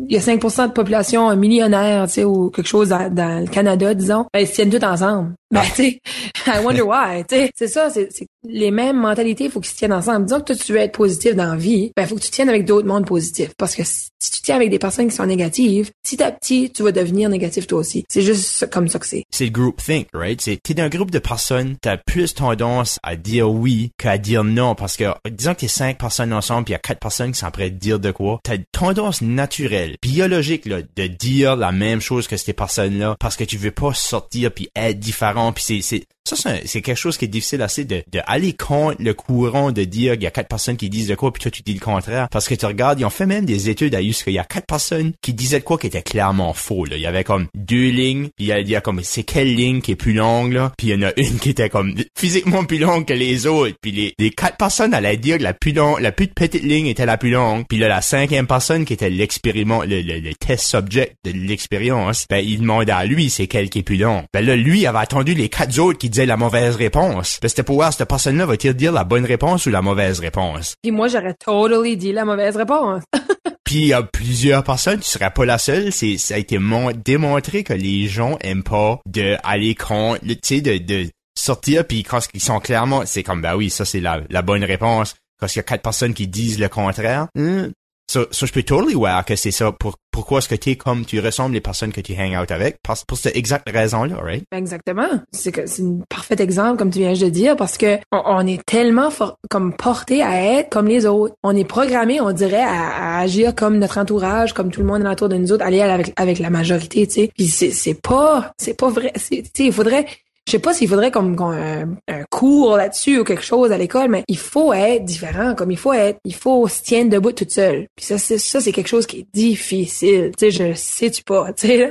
il y a 5% de population millionnaire, tu sais, ou quelque chose dans, dans le Canada, disons, ben, ils se tiennent tous ensemble. Ben, Ah. tu sais, I wonder why, tu sais. C'est ça, c'est les mêmes mentalités, il faut qu'ils se tiennent ensemble. Disons que toi, tu veux être positif dans la vie, ben, faut que tu tiennes avec d'autres mondes positifs. Parce que si, si tu tiens avec des personnes qui sont négatives, petit à petit, tu vas devenir négatif toi aussi. C'est juste comme ça que c'est. c'est le group think, right? C'est, t'es dans un groupe de personnes, t'as plus tendance à dire oui qu'à dire non, parce que, disons que t'es cinq personnes ensemble, puis il y a quatre personnes qui sont prêtes à dire de quoi, t'as une tendance naturelle, biologique, là, de dire la même chose que ces personnes-là, parce que tu veux pas sortir puis être différent, puis c'est, c'est, ça, c'est, quelque chose qui est difficile assez de, de aller contre le courant de dire qu'il y a quatre personnes qui disent de quoi, puis toi, tu dis le contraire. Parce que tu regardes, ils ont fait même des études à juste qu'il y a quatre personnes qui disaient de quoi qui était clairement faux, là. Il y avait comme deux lignes, puis il y a, il y a comme, c'est quelle ligne qui est plus longue, là? Puis il y en a une qui était comme physiquement plus longue que les autres. Puis les, les quatre personnes allaient dire que la plus longue, la plus petite ligne était la plus longue. Puis là, la cinquième personne qui était l'expériment, le, le, le test subject de l'expérience, ben, il demandait à lui c'est quelle qui est plus longue. Ben là, lui avait attendu les quatre autres qui disaient la mauvaise réponse. Ben, c'était pour voir cette personne-là va-t-il dire la bonne réponse ou la mauvaise réponse? Puis moi, j'aurais totally dit la mauvaise réponse. Puis il y a plusieurs personnes, tu serais pas la seule, c'est ça a été mon- démontré que les gens aiment pas de aller contre, tu sais de, de sortir puis quand ils sont clairement, c'est comme bah oui, ça c'est la, la bonne réponse. Quand il y a quatre personnes qui disent le contraire, hmm, ça ça, je peux totally voir que c'est ça. Pour, pourquoi est-ce que t'es comme tu ressembles les personnes que tu hang out avec? Pour cette exacte raison-là, right? Exactement. C'est que c'est un parfait exemple, comme tu viens de dire, parce que on, est tellement for- comme porté à être comme les autres. On est programmé, on dirait, à, agir comme notre entourage, comme tout le monde autour de nous autres, aller avec, avec la majorité, tu sais. Puis c'est, c'est pas, c'est pas vrai. Tu sais, il faudrait, je sais pas s'il faudrait comme un, cours là-dessus ou quelque chose à l'école, mais il faut être différent, comme il faut être, il faut se tiendre debout toute seule. Puis ça, c'est ça, c'est quelque chose qui est difficile. Tu sais, je pas, tu sais. là.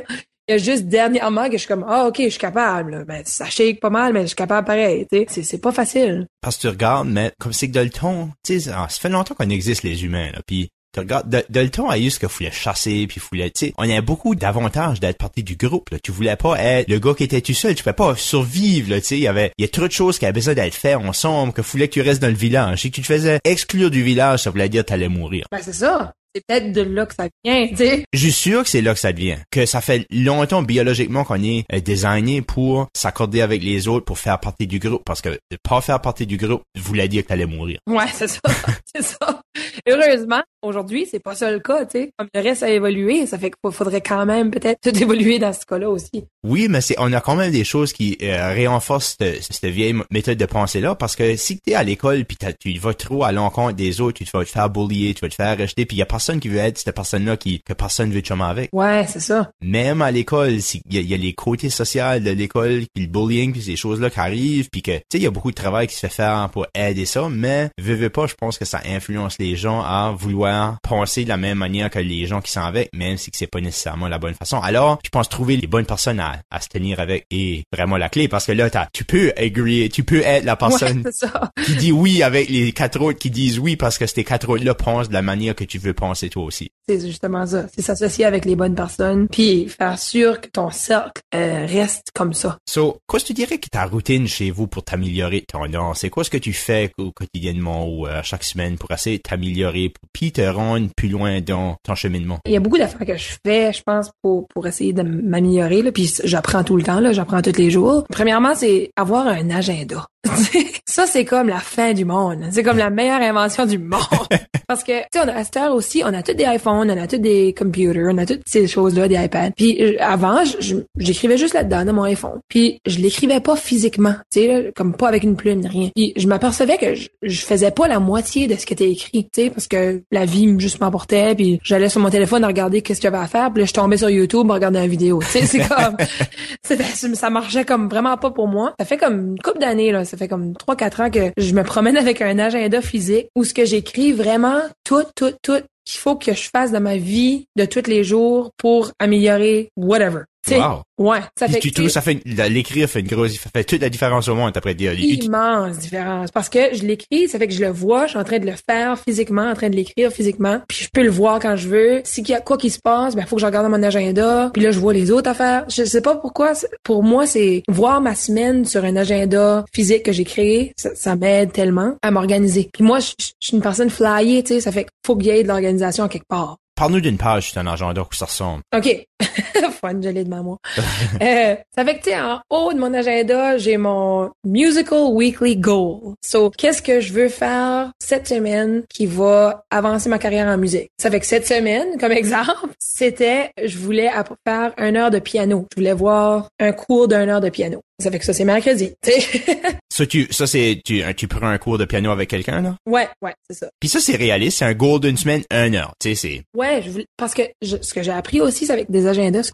Il y a juste dernièrement que je suis comme ah ok je suis capable ben ça shake pas mal mais je suis capable pareil tu sais c'est c'est pas facile Parce que tu regardes, mais comme c'est que dans le sais, ça fait longtemps qu'on existe les humains, là, puis tu regardes, de, de le ton à juste qu'il fallait chasser, puis fallait, tu sais, on a beaucoup d'avantages d'être partie du groupe, là. Tu voulais pas être le gars qui était tout seul, tu pouvais pas survivre, là, tu sais, il y avait, il y a trop de choses qui avaient besoin d'être faites ensemble, que fallait que tu restes dans le village. Si tu te faisais exclure du village, ça voulait dire que t'allais mourir. ben c'est ça c'est peut-être de là que ça vient tu sais Je suis sûr que c'est là que ça devient. Que ça fait longtemps biologiquement qu'on est euh, designé pour s'accorder avec les autres pour faire partie du groupe. Parce que de pas faire partie du groupe voulait dire que t'allais mourir. ouais c'est ça c'est ça heureusement aujourd'hui c'est pas ça le cas tu sais. Comme le reste a évolué ça fait qu'il faudrait quand même peut-être tout évoluer dans ce cas-là aussi. Oui, mais c'est on a quand même des choses qui euh, réenforcent cette, cette vieille méthode de pensée là parce que si tu es à l'école puis tu vas trop à l'encontre des autres, tu vas te faire bullier, tu vas te faire rejeter puis il y a personne qui veut être cette personne-là qui que personne veut chummer avec. ouais c'est ça. Même à l'école, si- il y, a- il y a les côtés sociaux de l'école, puis le bullying puis ces choses-là qui arrivent puis que tu sais il y a beaucoup de travail qui se fait faire pour aider ça, mais veux, veux pas, je pense que ça influence les gens à vouloir penser de la même manière que les gens qui sont avec, même si c'est pas nécessairement la bonne façon. Alors, je pense trouver les bonnes personnes à, à se tenir avec est vraiment la clé parce que là, tu peux agree, tu peux être la personne ouais qui dit oui avec les quatre autres qui disent oui parce que ces quatre autres-là pensent de la manière que tu veux penser toi aussi. c'est justement ça c'est s'associer avec les bonnes personnes puis faire sûr que ton cercle euh, reste comme ça So, quoi est-ce que tu dirais que ta routine chez vous pour t'améliorer ton danse? C'est quoi ce que tu fais au- quotidiennement ou euh, chaque semaine pour essayer de t'améliorer pour puis te rendre plus loin dans ton cheminement? Il y a beaucoup d'affaires que je fais, je pense, pour, pour essayer de m'améliorer. Là. Puis j'apprends tout le temps, là, j'apprends tous les jours. Premièrement, c'est avoir un agenda. ça, c'est comme la fin du monde. C'est comme la meilleure invention du monde. Parce que, tu sais, on a à cette heure aussi, on a tous des iPhones, on a tous des computers, on a toutes ces choses-là, des iPads. Puis avant, j'écrivais juste là-dedans dans mon iPhone. Puis je l'écrivais pas physiquement, tu sais, comme pas avec une plume, ni rien. Puis je m'apercevais que je, je faisais pas la moitié de ce qui était écrit, tu sais, parce que la vie me- juste m'emportait, puis j'allais sur mon téléphone à regarder qu'est-ce qu'il y avait à faire, puis là, je tombais sur YouTube à regarder une vidéo, tu sais, c'est comme... ça marchait comme vraiment pas pour moi. Ça fait comme une couple d'années, là, ça fait comme 3-4 ans que je me promène avec un agenda physique où ce que j'écris vraiment tout, tout, tout qu'il faut que je fasse dans ma vie de tous les jours pour améliorer whatever. Wow. Ouais, ça fait tu ça fait l'écrire fait une grosse ça fait toute la différence au monde après dire immense différence parce que je l'écris, ça fait que je le vois, je suis en train de le faire physiquement, en train de l'écrire physiquement, puis je peux le voir quand je veux. S'il y a quoi qui se passe, ben faut que je regarde dans mon agenda, puis là je vois les autres affaires. Je sais pas pourquoi, c'est- pour moi c'est voir ma semaine sur un agenda physique que j'ai créé, ça, ça m'aide tellement à m'organiser. Puis moi je je- je suis une personne flyée, tu sais, ça fait qu'il faut qu'il y ait de l'organisation quelque part. Parle-nous d'une page sur ton agenda où ça ressemble. OK. Je l'ai devant moi. euh, ça fait que, tu sais, en haut de mon agenda, j'ai mon Musical Weekly Goal. So, qu'est-ce que je veux faire cette semaine qui va avancer ma carrière en musique? Ça fait que cette semaine, comme exemple, c'était, je voulais faire une heure de piano. Je voulais voir un cours d'une heure de piano. Ça fait que ça, c'est mercredi. ça, tu, ça, c'est, tu, tu prends un cours de piano avec quelqu'un, là? Ouais, ouais, c'est ça. Puis ça, c'est réaliste. C'est un goal d'une semaine, une heure. Tu sais, c'est. Ouais, je voulais, parce que ce que j'ai appris aussi, c'est avec des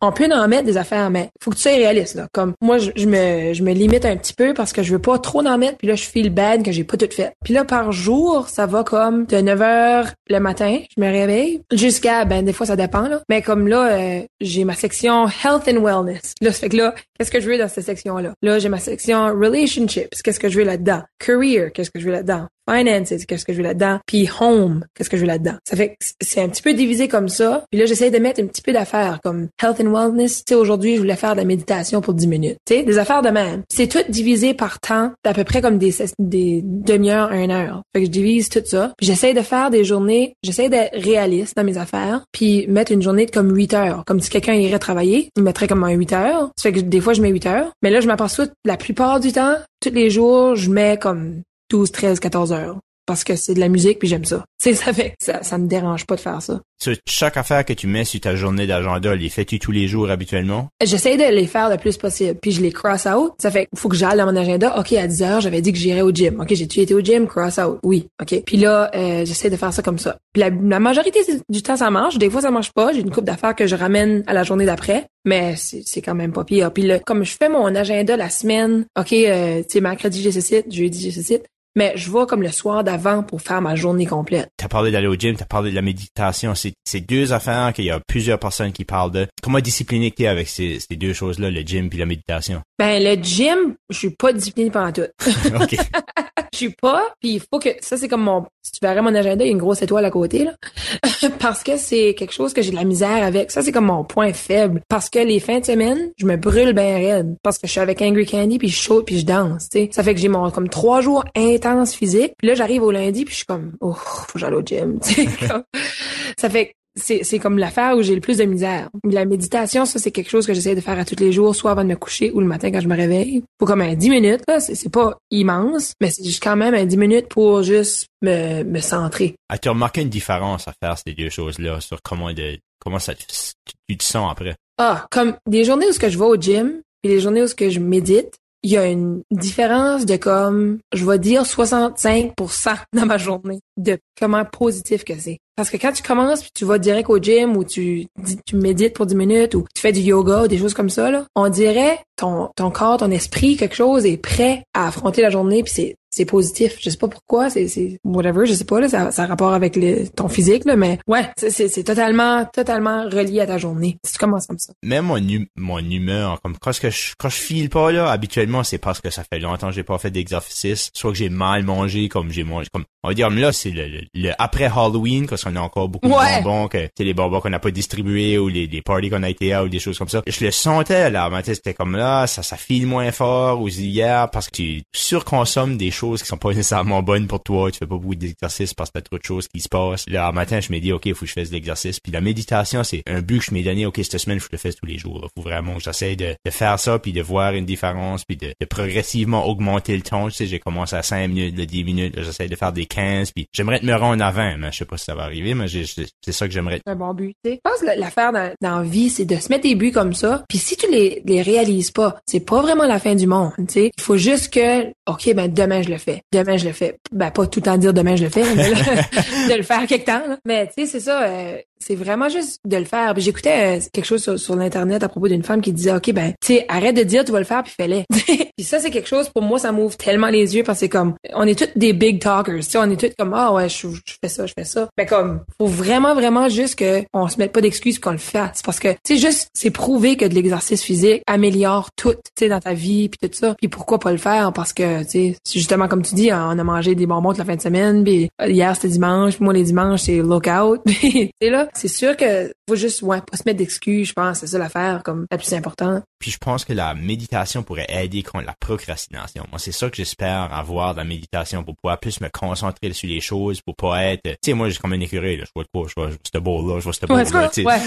On peut en mettre des affaires, mais faut que tu sois réaliste, là. Comme, moi, je, me, je me limite un petit peu parce que je veux pas trop en mettre, puis là, je feel bad que j'ai pas tout fait. Puis là, par jour, ça va comme de 9 h le matin, je me réveille, jusqu'à, ben, des fois, ça dépend, là. Mais comme là, euh, j'ai ma section Health and Wellness. Là, ça fait que là, qu'est-ce que je veux dans cette section-là? Là, j'ai ma section Relationships. Qu'est-ce que je veux là-dedans? Career. Qu'est-ce que je veux là-dedans? Finances, qu'est-ce que je veux là-dedans, puis home, qu'est-ce que je veux là-dedans. Ça fait que c'est un petit peu divisé comme ça. Puis là, j'essaie de mettre un petit peu d'affaires comme health and wellness. Tu sais, aujourd'hui, je voulais faire de la méditation pour 10 minutes. Tu sais, des affaires de même. C'est tout divisé par temps, à peu près comme des, des demi-heures, une heure. Fait que je divise tout ça. Puis j'essaie de faire des journées, j'essaie d'être réaliste dans mes affaires, puis mettre une journée de comme 8 heures. Comme si quelqu'un irait travailler, il mettrait comme un 8 heures. Ça fait que des fois, je mets 8 heures. Mais là, je m'aperçois la plupart du temps, tous les jours, je mets comme 12, 13, 14 heures parce que c'est de la musique puis j'aime ça. C'est ça fait ça ça me dérange pas de faire ça. Sur chaque affaire que tu mets sur ta journée d'agenda, les fais-tu tous les jours habituellement? J'essaie de les faire le plus possible puis je les cross out. Ça fait faut que j'aille dans mon agenda. OK, à 10 heures, j'avais dit que j'irais au gym. OK, j'ai-tu été au gym? Cross out. Oui. OK. Puis là, euh, j'essaie de faire ça comme ça. Puis la, majorité du temps ça marche, des fois ça marche pas, j'ai une coupe d'affaires que je ramène à la journée d'après, mais c'est quand même pas pire. Puis là, comme je fais mon agenda la semaine, OK, euh, tu sais mercredi j'ai ce site, jeudi j'ai ce site, mais je vois comme le soir d'avant pour faire ma journée complète. T'as parlé d'aller au gym, t'as parlé de la méditation. C'est deux affaires qu'il y a plusieurs personnes qui parlent de. Comment discipliné t'es avec ces, ces deux choses-là, le gym puis la méditation? Ben, le gym, je suis pas discipliné pendant tout. OK. Suis pas, puis il faut que ça c'est comme mon si tu verrais mon agenda, il y a une grosse étoile à côté là parce que c'est quelque chose que j'ai de la misère avec. Ça c'est comme mon point faible parce que les fins de semaine, je me brûle bien raide parce que je suis avec Angry Candy puis je saute puis je danse, tu sais. Ça fait que j'ai mon comme trois jours intenses physiques. Puis là j'arrive au lundi puis je suis comme oh, faut que j'aille au gym, ça fait c'est comme l'affaire où j'ai le plus de misère. La méditation, ça, c'est quelque chose que j'essaie de faire à tous les jours, soit avant de me coucher ou le matin quand je me réveille. Faut comme un 10 minutes, là. C'est pas immense, mais c'est juste quand même un 10 minutes pour juste me, me centrer. As-tu remarqué une différence à faire ces deux choses-là sur comment de, comment ça, tu te sens après? Ah, comme des journées où ce que je vais au gym, et les journées où ce que je médite, il y a une différence de comme, je vais dire 65% dans ma journée de comment positif que c'est. Parce que quand tu commences puis tu vas direct au gym ou tu tu médites pour 10 minutes ou tu fais du yoga ou des choses comme ça là, on dirait ton ton corps, ton esprit, quelque chose est prêt à affronter la journée puis c'est c'est positif. Je sais pas pourquoi, c'est whatever, je sais pas là, ça, ça a rapport avec le, ton physique là, mais ouais, c'est totalement totalement relié à ta journée. Si tu commences comme ça. Même mon mon humeur, comme quand je quand je file pas là, habituellement c'est parce que ça fait longtemps que j'ai pas fait d'exercice, soit que j'ai mal mangé, comme j'ai mangé, comme on va dire là c'est le, le, après Halloween parce qu'on a encore beaucoup de bonbons que c'est les bonbons qu'on n'a pas distribués ou les, les parties qu'on a été à ou des choses comme ça. Je le sentais là, c'était comme là, ça ça file moins fort ou hier parce que tu surconsommes des choses qui sont pas nécessairement bonnes pour toi, tu fais pas beaucoup d'exercice parce que t'as trop de choses qui se passent. Là, matin, je me dis, OK, il faut que je fasse l'exercice. Puis la méditation, c'est un but que je m'ai donné, OK, cette semaine, je le fais tous les jours. Il faut vraiment que j'essaie de, faire ça, puis de voir une différence, puis de, progressivement augmenter le temps. Tu sais, j'ai commencé à 5 minutes, de 10 minutes, j'essaie de faire des 15, puis j'aimerais me rendre à 20, mais je sais pas si ça va arriver, mais c'est ça que j'aimerais. C'est un bon but. Je pense que l'affaire dans, dans vie, c'est de se mettre des buts comme ça, puis si tu les, les réalises pas, c'est pas vraiment la fin du monde, tu sais. Il faut juste que, OK, ben demain, je le Demain, je le fais. Ben, pas tout le temps dire demain, je le fais, mais de le faire quelque temps. Là. Mais, tu sais, c'est ça. Euh, c'est vraiment juste de le faire. J'écoutais euh, quelque chose sur, l'internet à propos d'une femme qui disait OK ben tu arrête de dire tu vas le faire puis fais-le. puis ça c'est quelque chose pour moi ça m'ouvre tellement les yeux parce que c'est comme on est tous des big talkers, tu sais on est tous comme ah ouais je, fais ça, je fais ça. Mais comme faut vraiment vraiment juste que on se mette pas d'excuses qu'on le fasse parce que tu juste c'est prouvé que de l'exercice physique améliore tout, tu sais dans ta vie puis tout ça. Puis pourquoi pas le faire? Parce que tu sais justement comme tu dis on a mangé des bonbons toute la fin de semaine puis hier c'était dimanche, moi les dimanches c'est lookout. sais là là, c'est sûr que faut juste, ouais, pas se mettre d'excuses, je pense, c'est ça l'affaire, comme la plus importante. Puis je pense que la méditation pourrait aider contre la procrastination. Moi, c'est ça que j'espère avoir de la méditation pour pouvoir plus me concentrer sur les choses, pour pas être, tu sais, moi, j'ai comme un écureuil, là. Je vois quoi, je vois, ce beau-là, je vois ce tu ça. sais. Ouais,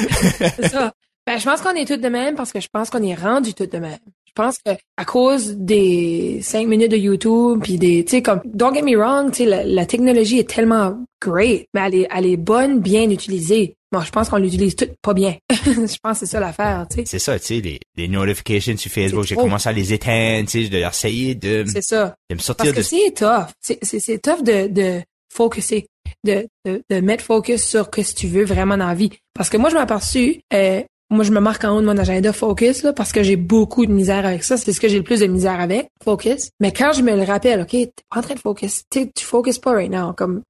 c'est ça. Ben, je pense qu'on est tous de même parce que je pense qu'on est rendu tous de même. Je pense que à cause des cinq minutes de YouTube puis des, tu sais, comme, don't get me wrong, tu sais, la, la technologie est tellement great, mais elle est, elle est bonne, bien utilisée. Bon, je pense qu'on l'utilise tout pas bien. je pense que c'est ça l'affaire, tu sais. C'est ça, tu sais, les, les notifications sur Facebook, j'ai commencé à les éteindre, tu sais, de essayer de, C'est ça. de me Parce sortir que de c'est tough. C'est, c'est, c'est tough de, de focuser, de, de, de mettre focus sur ce que tu veux vraiment dans la vie. Parce que moi, je m'ai aperçu, euh, moi, je me marque en haut de mon agenda focus, là, parce que j'ai beaucoup de misère avec ça. C'est ce que j'ai le plus de misère avec, focus. Mais quand je me le rappelle, OK, t'es pas en train de focus. T'sais, tu focus pas right now. Comme,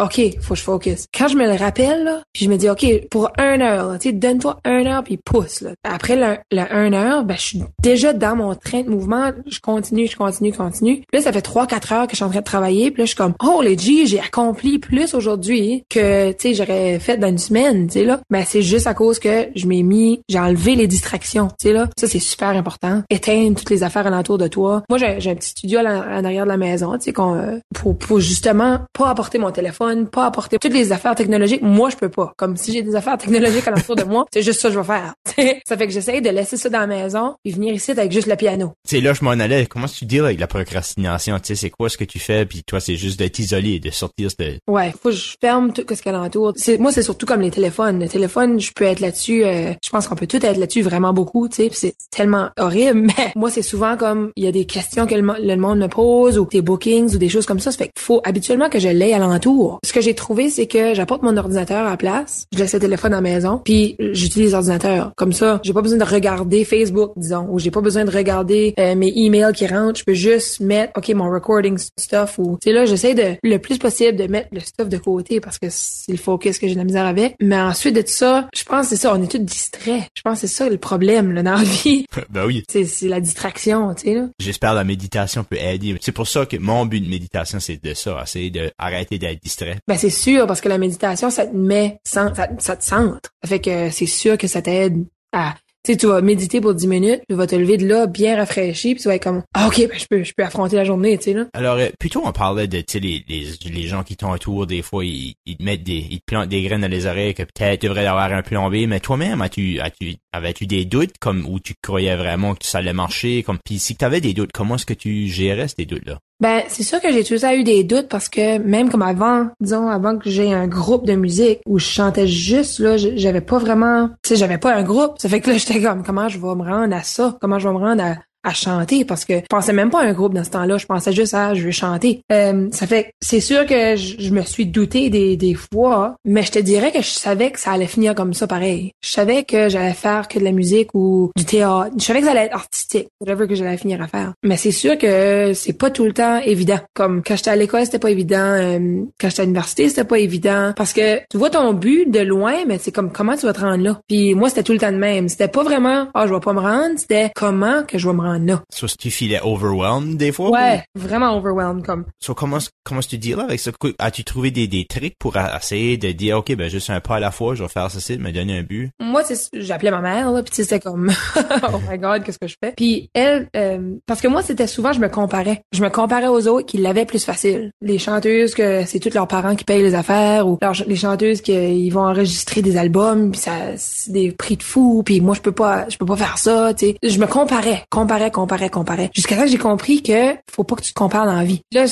OK, faut que je focus. Quand je me le rappelle, là, puis je me dis, OK, pour un heure, tu sais, donne-toi un heure puis pousse, là. Après le, le un heure, ben, je suis déjà dans mon train de mouvement. Je continue, je continue, continue. Puis là, ça fait trois, quatre heures que je suis en train de travailler. Puis là, je suis comme, oh, les G, j'ai accompli plus aujourd'hui que, tu sais, j'aurais fait dans une semaine, tu sais, là. Ben, c'est juste à cause que je m'ai mis, j'ai enlevé les distractions, tu sais, là. Ça, c'est super important. Éteindre toutes les affaires alentour de toi. Moi, j'ai un petit studio à la- en arrière de la maison, tu sais, qu'on, euh, pour, pour justement pas apporter mon téléphone, pas apporter toutes les affaires technologiques. Moi, je peux pas. Comme si j'ai des affaires technologiques alentour de moi, c'est juste ça que je vais faire. ça fait que j'essaye de laisser ça dans la maison puis venir ici avec juste le piano. Sais, là, je m'en allais. Comment tu deals avec la procrastination? Tu sais, c'est quoi ce que tu fais? Puis toi, c'est juste d'être isolé, de sortir de... Ouais, faut que je ferme tout ce qu'il y a alentour. C'est, moi, c'est surtout comme les téléphones. Le téléphone, je peux être là-dessus. euh, je pense qu'on peut tout être là-dessus vraiment beaucoup, tu sais. c'est tellement horrible. Mais moi, c'est souvent comme il y a des questions que le monde me pose ou des bookings ou des choses comme ça. Ça fait qu'il faut habituellement que je l'aie alentour. Ce que j'ai trouvé, c'est que j'apporte mon ordinateur à la place. Je laisse le téléphone à la maison. Puis j'utilise l'ordinateur. Comme ça, j'ai pas besoin de regarder Facebook, disons, ou j'ai pas besoin de regarder euh, mes emails qui rentrent. Je peux juste mettre, ok, mon recording stuff ou, tu sais là, j'essaie de le plus possible de mettre le stuff de côté parce que c'est le focus que j'ai de la misère avec. Mais ensuite de tout ça, je pense que c'est ça, on est tous distraits. Je pense que c'est ça le problème là, dans la vie. ben oui. C'est la distraction, tu sais là. J'espère la méditation peut aider. C'est pour ça que mon but de méditation, c'est de ça. C'est de arrêter d'être distrait. Ben c'est sûr parce que la méditation ça te met ça, ça te centre. Ça fait que c'est sûr que ça t'aide à tu sais tu vas méditer pour 10 minutes, tu vas te lever de là bien rafraîchi puis tu vas être comme ah, OK, ben je peux je peux affronter la journée, tu sais là. Alors, euh, plutôt on parlait de, tu sais, les, les, les gens qui t'entourent, des fois, ils, ils te mettent des, ils te plantent des graines dans les oreilles que peut-être tu devrais avoir un plombé, mais toi-même, as-tu, as-tu, avais-tu des doutes comme, où tu croyais vraiment que ça allait marcher, comme, pis si t'avais des doutes, comment est-ce que tu gérais ces doutes-là? Ben, c'est sûr que j'ai ça eu des doutes parce que même comme avant, disons, avant que j'ai un groupe de musique où je chantais juste, là, j'avais pas vraiment, tu sais, j'avais pas un groupe. Ça fait que là, j'étais comme, comment je vais me rendre à ça? Comment je vais me rendre à, à chanter? Parce que je pensais même pas à un groupe dans ce temps-là. Je pensais juste à, je veux chanter. Euh, ça fait c'est sûr que je, je me suis douté des, des fois, mais je te dirais que je savais que ça allait finir comme ça pareil. Je savais que j'allais faire que de la musique ou du théâtre. Je savais que ça allait être artistique. Whatever que j'allais finir à faire. Mais c'est sûr que c'est pas tout le temps évident. Comme quand j'étais à l'école, c'était pas évident. euh, quand j'étais à l'université, c'était pas évident. Parce que tu vois ton but de loin, mais c'est comme comment tu vas te rendre là? Puis moi, c'était tout le temps de même. C'était pas vraiment, ah, je vais pas me rendre. C'était comment que je vais me rendre là. Soit si tu filais overwhelmed des fois? Ouais, vraiment overwhelmed comme. So, comment, comment tu dis là avec ça? As-tu trouvé des, des trucs pour a- essayer de dire, OK, ben, juste un pas à la fois, je vais faire ceci, me donner un but? Moi, j'appelais ma mère là, puis c'était comme oh my god, qu'est-ce que je fais? Puis elle euh, parce que moi, c'était souvent je me comparais. Je me comparais aux autres qui l'avaient plus facile. Les chanteuses que c'est tous leurs parents qui payent les affaires ou les chanteuses qui ils vont enregistrer des albums puis ça c'est des prix de fou puis moi je peux pas je peux pas faire ça, tu sais. Je me comparais, comparais, comparais, comparais jusqu'à là que j'ai compris que faut pas que tu te compares dans la vie. Là,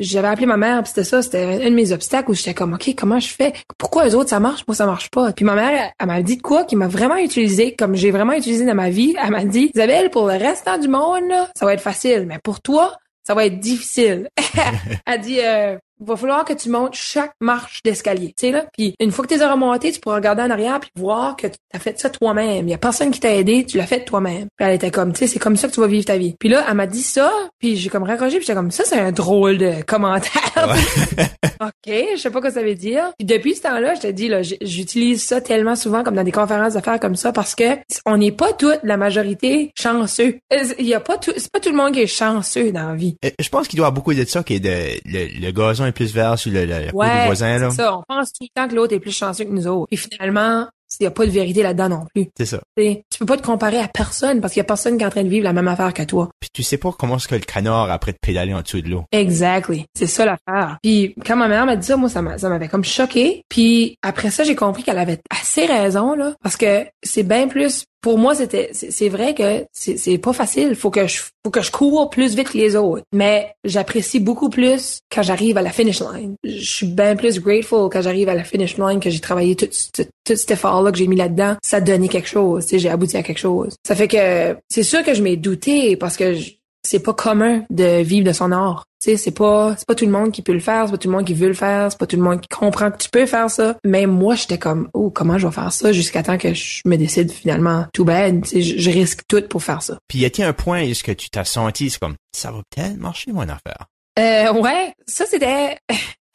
j'avais appelé ma mère, puis c'était ça, c'était un de mes obstacles où j'étais comme OK, comment je fais? Pourquoi les autres ça marche, moi ça marche pas Puis ma mère, elle, m'a dit de quoi qui m'a vraiment utilisé comme j'ai vraiment utilisé dans ma vie. Elle m'a dit Isabelle, pour le restant du monde là, ça va être facile, mais pour toi, ça va être difficile. elle dit euh, va falloir que tu montes chaque marche d'escalier, tu sais là. Puis une fois que tu les auras montés, tu pourras regarder en arrière puis voir que tu as fait ça toi-même. Il y a personne qui t'a aidé, tu l'as fait toi-même. Puis elle était comme, tu sais, c'est comme ça que tu vas vivre ta vie. Puis là, elle m'a dit ça, puis j'ai comme raccroché, puis j'étais comme ça, c'est un drôle de commentaire. OK, je sais pas quoi ça veut dire. Puis depuis ce temps-là, je te dis là, j'utilise ça tellement souvent comme dans des conférences d'affaires comme ça parce que on n'est pas toute la majorité chanceux. Euh, Il y a pas tout, c'est pas tout le monde qui est chanceux dans la vie. Euh, Je pense qu'il doit y avoir beaucoup de ça, qui est de, le, le gazon est plus vert sur le, le, Ouais, voisin, là. c'est ça. On pense tout le temps que l'autre est plus chanceux que nous autres. Et finalement, il n'y a pas de vérité là-dedans non plus. C'est ça. T'sais, tu peux pas te comparer à personne parce qu'il y a personne qui est en train de vivre la même affaire que toi. Puis tu sais pas comment est-ce que le canard après de pédaler en dessous de l'eau. Exactly. C'est ça l'affaire. Puis quand ma mère m'a dit ça, moi, ça m'a- ça m'avait comme choqué. Puis après ça, j'ai compris qu'elle avait assez raison, là. Parce que c'est bien plus... Pour moi, c'était, c'est vrai que c'est pas facile. Faut que je, faut que je cours plus vite que les autres. Mais j'apprécie beaucoup plus quand j'arrive à la finish line. Je suis bien plus grateful quand j'arrive à la finish line que j'ai travaillé tout, tout, tout cet effort-là que j'ai mis là-dedans. Ça donné quelque chose. J'ai abouti à quelque chose. Ça fait que c'est sûr que je m'ai douté parce que c'est pas commun de vivre de son art. Tu sais, c'est pas, c'est pas tout le monde qui peut le faire, c'est pas tout le monde qui veut le faire, c'est pas tout le monde qui comprend que tu peux faire ça. Mais moi, j'étais comme, oh, comment je vais faire ça jusqu'à temps que je me décide finalement, tout bad, tu sais, je, risque tout pour faire ça. Puis y a-t-il un point où est-ce que tu t'as senti, c'est comme, ça va peut-être marcher mon affaire? Euh, ouais, ça c'était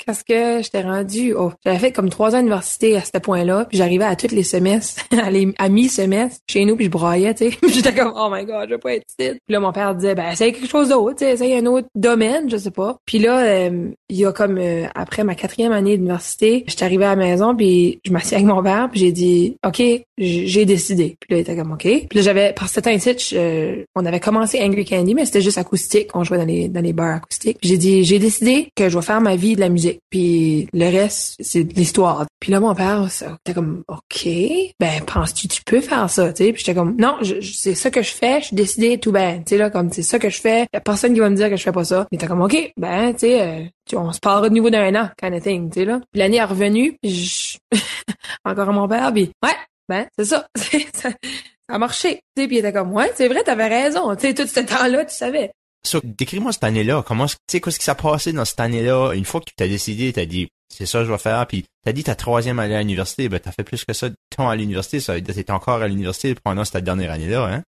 parce que j'étais rendu, oh, j'avais fait comme trois ans d'université à ce point-là, puis j'arrivais à tous les semestres, à, à mi-semestre chez nous, puis je broyais, tu sais, j'étais comme oh my god, je veux pas être ici. Puis là mon père disait ben essaye quelque chose d'autre, tu sais, essaye un autre domaine, je sais pas. Puis là euh, il y a comme euh, après ma quatrième année d'université, j'étais arrivée à la maison, puis je m'assieds avec mon père, puis j'ai dit ok, j'ai décidé. Puis là il était comme ok. Puis là j'avais par ce temps ici, je- euh, on avait commencé Angry Candy, mais c'était juste acoustique, on jouait dans les dans les bars acoustiques. J'ai dit j'ai décidé que je vais faire ma vie de la musique. Puis le reste, c'est de l'histoire. Puis là, mon père, était comme, OK, ben, penses-tu tu peux faire ça, tu sais? Puis j'étais comme, non, je- c'est ça que je fais, je suis décidé, tout ben, tu sais, là, comme, c'est ça que je fais, y a personne qui va me dire que je fais pas ça. Mais t'es comme, OK, ben, tu sais, euh, on se parlera de niveau d'un an, kind of thing, tu sais, là. Puis l'année est revenue, je... encore à mon père, puis ouais, ben, c'est ça, ça, a marché, tu puis il était comme, ouais, c'est vrai, t'avais raison, tu sais, tout ce temps-là, tu savais. So, décris-moi cette année-là. Comment, tu sais, qu'est-ce qui s'est passé dans cette année-là? Une fois que tu t'as décidé, t'as dit, c'est ça que je vais faire, puis t'as dit ta troisième année à l'université, ben, t'as fait plus que ça de temps à l'université, ça t'étais encore à l'université pendant cette dernière année-là, hein?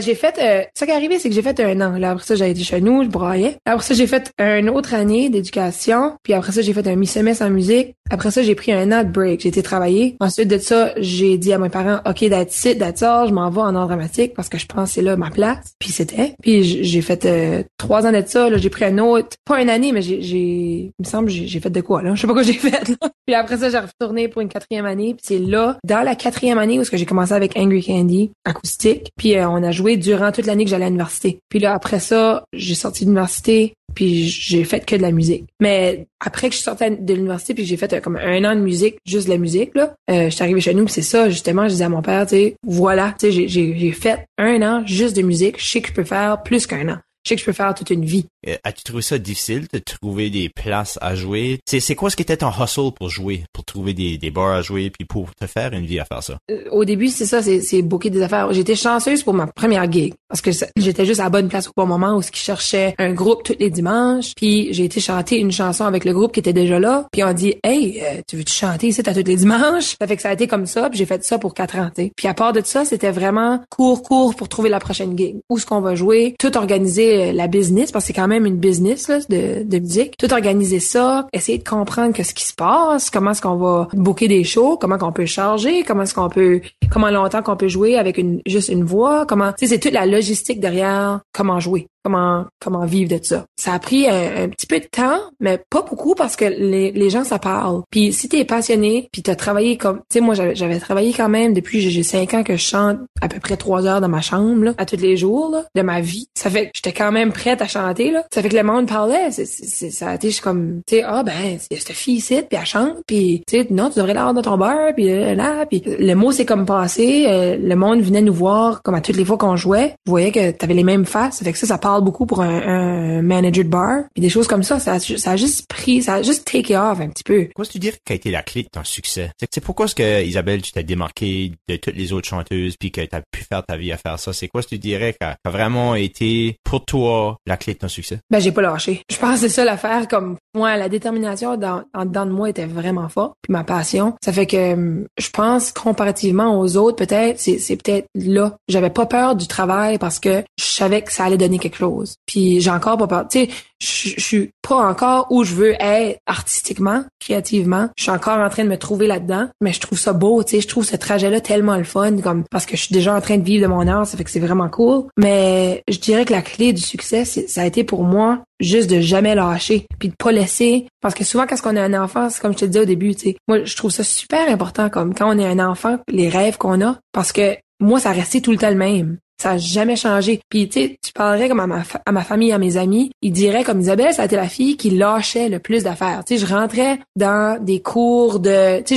J'ai fait euh, ça qui est arrivé c'est que j'ai fait un an. Là après ça j'ai été chez nous je broyais. Après ça j'ai fait une autre année d'éducation. Puis après ça j'ai fait un mi-semestre en musique. Après ça j'ai pris un an de break. J'ai été travailler. Ensuite de ça j'ai dit à mes parents ok that's it that's all. Je m'en vais en art dramatique parce que je pense que c'est là ma place puis c'était. Puis j'ai fait euh, trois ans de ça. Là j'ai pris un autre pas une année mais j'ai j'ai il me semble j'ai j'ai fait de quoi là? Je sais pas quoi j'ai fait là. puis après ça j'ai retourné pour une quatrième année. Puis c'est là dans la quatrième année où j'ai commencé avec Angry Candy acoustique. Puis euh, on a joué durant toute l'année que j'allais à l'université. Puis là après ça j'ai sorti de l'université puis j'ai fait que de la musique. Mais après que je suis sortie de l'université puis j'ai fait euh, comme un an de musique juste de la musique là euh, je suis arrivée chez nous puis c'est ça justement je disais à mon père tu sais voilà tu sais j'ai fait un an juste de musique je sais que je peux faire plus qu'un an je sais que je peux faire toute une vie Euh, As-tu trouvé ça difficile de trouver des places à jouer? C'est, c'est quoi ce qui était ton hustle pour jouer, pour trouver des, des bars à jouer, puis pour te faire une vie à faire ça? Euh, au début, c'est ça, c'est, c'est booker des affaires. J'étais chanceuse pour ma première gig parce que j'étais juste à la bonne place au bon moment où ce qui cherchait un groupe tous les dimanches. Puis j'ai été chanter une chanson avec le groupe qui était déjà là. Puis on dit, hey, euh, tu veux-tu chanter ici à tous les dimanches Ça fait que ça a été comme ça. Puis j'ai fait ça pour quatre ans. Puis à part de ça, c'était vraiment court, court pour trouver la prochaine gig. Où est-ce qu'on va jouer? Tout organiser la business parce que c'est quand même une business de, musique. Tout organiser ça, essayer de comprendre qu'est-ce qui se passe, comment est-ce qu'on va booker des shows, comment qu'on peut charger, comment est-ce qu'on peut, comment longtemps qu'on peut jouer avec une juste une voix, comment, c'est toute la logistique derrière comment jouer, comment comment vivre de ça. Ça a pris un, petit peu de temps, mais pas beaucoup parce que les, les gens ça parle. Puis si t'es passionné, puis t'as travaillé comme, tu sais, moi j'avais travaillé quand même depuis j'ai cinq ans que je chante à peu près trois heures dans ma chambre là, à tous les jours là, de ma vie. Ça fait que j'étais quand même prête à chanter là. Ça fait que le monde parlait, c'est c'est- c'est- ça a été comme, tu sais, ah ben il y a cette fille ici, puis elle chante, puis tu sais, non tu devrais l'avoir dans ton beurre, puis là, là, puis le mot c'est comme passé, euh, le monde venait nous voir comme à toutes les fois qu'on jouait, je voyais que t'avais les mêmes faces, ça fait que ça ça parle beaucoup pour un, un manager de bar, puis des choses comme ça, ça a, ça a juste pris, ça a juste take off un petit peu. Quoi tu dirais qu'a été la clé de ton succès? C'est, pourquoi est-ce que, Isabelle, tu t'es démarqué de toutes les autres chanteuses puis que t'as pu faire ta vie à faire ça? C'est quoi ce que tu dirais qu'a, qu'a vraiment été, pour toi, la clé de ton succès? Ben j'ai pas lâché. Je pense que c'est ça l'affaire comme moi la détermination dans en dedans de moi était vraiment forte puis ma passion. Ça fait que hum, je pense comparativement aux autres peut-être c'est c'est peut-être là. J'avais pas peur du travail parce que je savais que ça allait donner quelque chose. Puis j'ai encore pas peur. Je suis pas encore où je veux être artistiquement, créativement. Je suis encore en train de me trouver là-dedans, mais je trouve ça beau. Tu sais, je trouve ce trajet-là tellement le fun, comme parce que je suis déjà en train de vivre de mon art, ça fait que c'est vraiment cool. Mais je dirais que la clé du succès, ça a été pour moi juste de jamais lâcher, puis de pas laisser. Parce que souvent, quand on a un enfant, c'est comme je te disais au début, tu sais, moi, je trouve ça super important, comme quand on est un enfant, les rêves qu'on a, parce que moi, ça restait tout le temps le même. Ça a jamais changé. Puis tu sais, tu parlerais comme à ma, fa- à ma famille, à mes amis, ils diraient comme Isabelle, ça a été la fille qui lâchait le plus d'affaires. Tu je rentrais dans des cours de, tu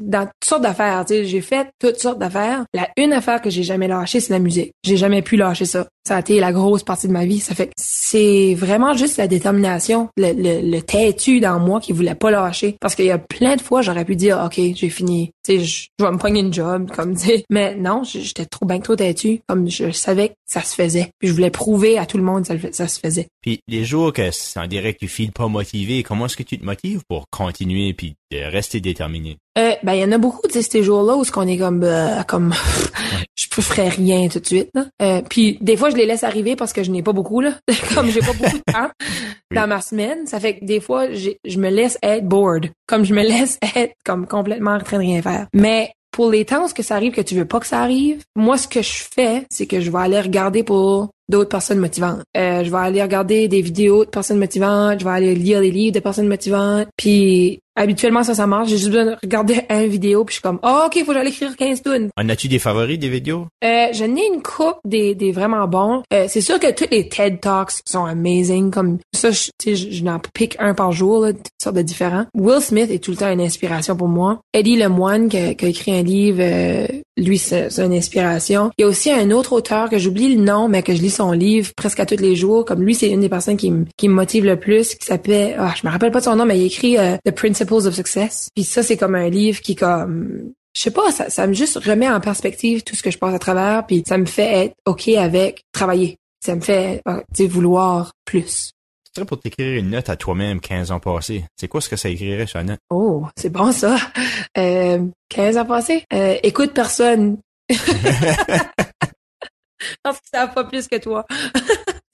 dans toutes sortes d'affaires. Tu j'ai fait toutes sortes d'affaires. La une affaire que j'ai jamais lâchée, c'est la musique. J'ai jamais pu lâcher ça. Ça a été la grosse partie de ma vie. Ça fait c'est vraiment juste la détermination, le, le, têtu dans moi qui voulait pas lâcher. Parce qu'il y a plein de fois, j'aurais pu dire, OK, j'ai fini. Tu sais, je, vais me prendre une job, comme, tu. Mais non, j'étais trop bien trop têtu. Comme, je savais que ça se faisait. Puis je voulais prouver à tout le monde que ça se faisait. Puis les jours que c'est en direct tu files pas motivé, comment est-ce que tu te motives pour continuer puis de rester déterminé? Euh, ben, il y en a beaucoup, sais, ces jours-là où ce qu'on est comme, euh, comme, je ne ferais rien tout de suite, là. Euh, puis, des fois, je les laisse arriver parce que je n'ai pas beaucoup, là. comme j'ai pas beaucoup de temps dans ma semaine. Ça fait que des fois, je me laisse être bored. Comme je me laisse être, comme, complètement en train de rien faire. Mais, pour les temps où ce que ça arrive que tu veux pas que ça arrive, moi, ce que je fais, c'est que je vais aller regarder pour d'autres personnes motivantes. Euh, je vais aller regarder des vidéos de personnes motivantes, je vais aller lire des livres de personnes motivantes, puis habituellement ça ça marche, j'ai juste besoin de regarder un vidéo puis je suis comme "Ah OK, faut que j'aille écrire 15 tunes." En as-tu des favoris des vidéos? Euh, je n'ai une coupe des, des vraiment bons. Euh, c'est sûr que tous les TED Talks sont amazing. Comme ça, je, tu sais, je, je n'en pique un par jour, là, toutes sortes de différents. Will Smith est tout le temps une inspiration pour moi. Eddie Lemoine, qui, a- qui a écrit un livre, euh, lui, c'est une inspiration. Il y a aussi un autre auteur que j'oublie le nom, mais que je lis son livre presque à tous les jours. Comme lui, c'est une des personnes qui, me- qui me motive le plus, qui s'appelle, ah, je me rappelle pas de son nom, mais il écrit euh, The Principles of Success. Puis ça, c'est comme un livre qui comme je sais pas, ça, ça me juste remet en perspective tout ce que je passe à travers, puis ça me fait être OK avec travailler. Ça me fait, euh, vouloir plus. Ce serait pour t'écrire une note à toi-même 15 ans passés. C'est quoi ce que ça écrirait sur la note? Oh, c'est bon ça. Euh, 15 ans passés? Euh, écoute personne. Parce que ça pas plus que toi.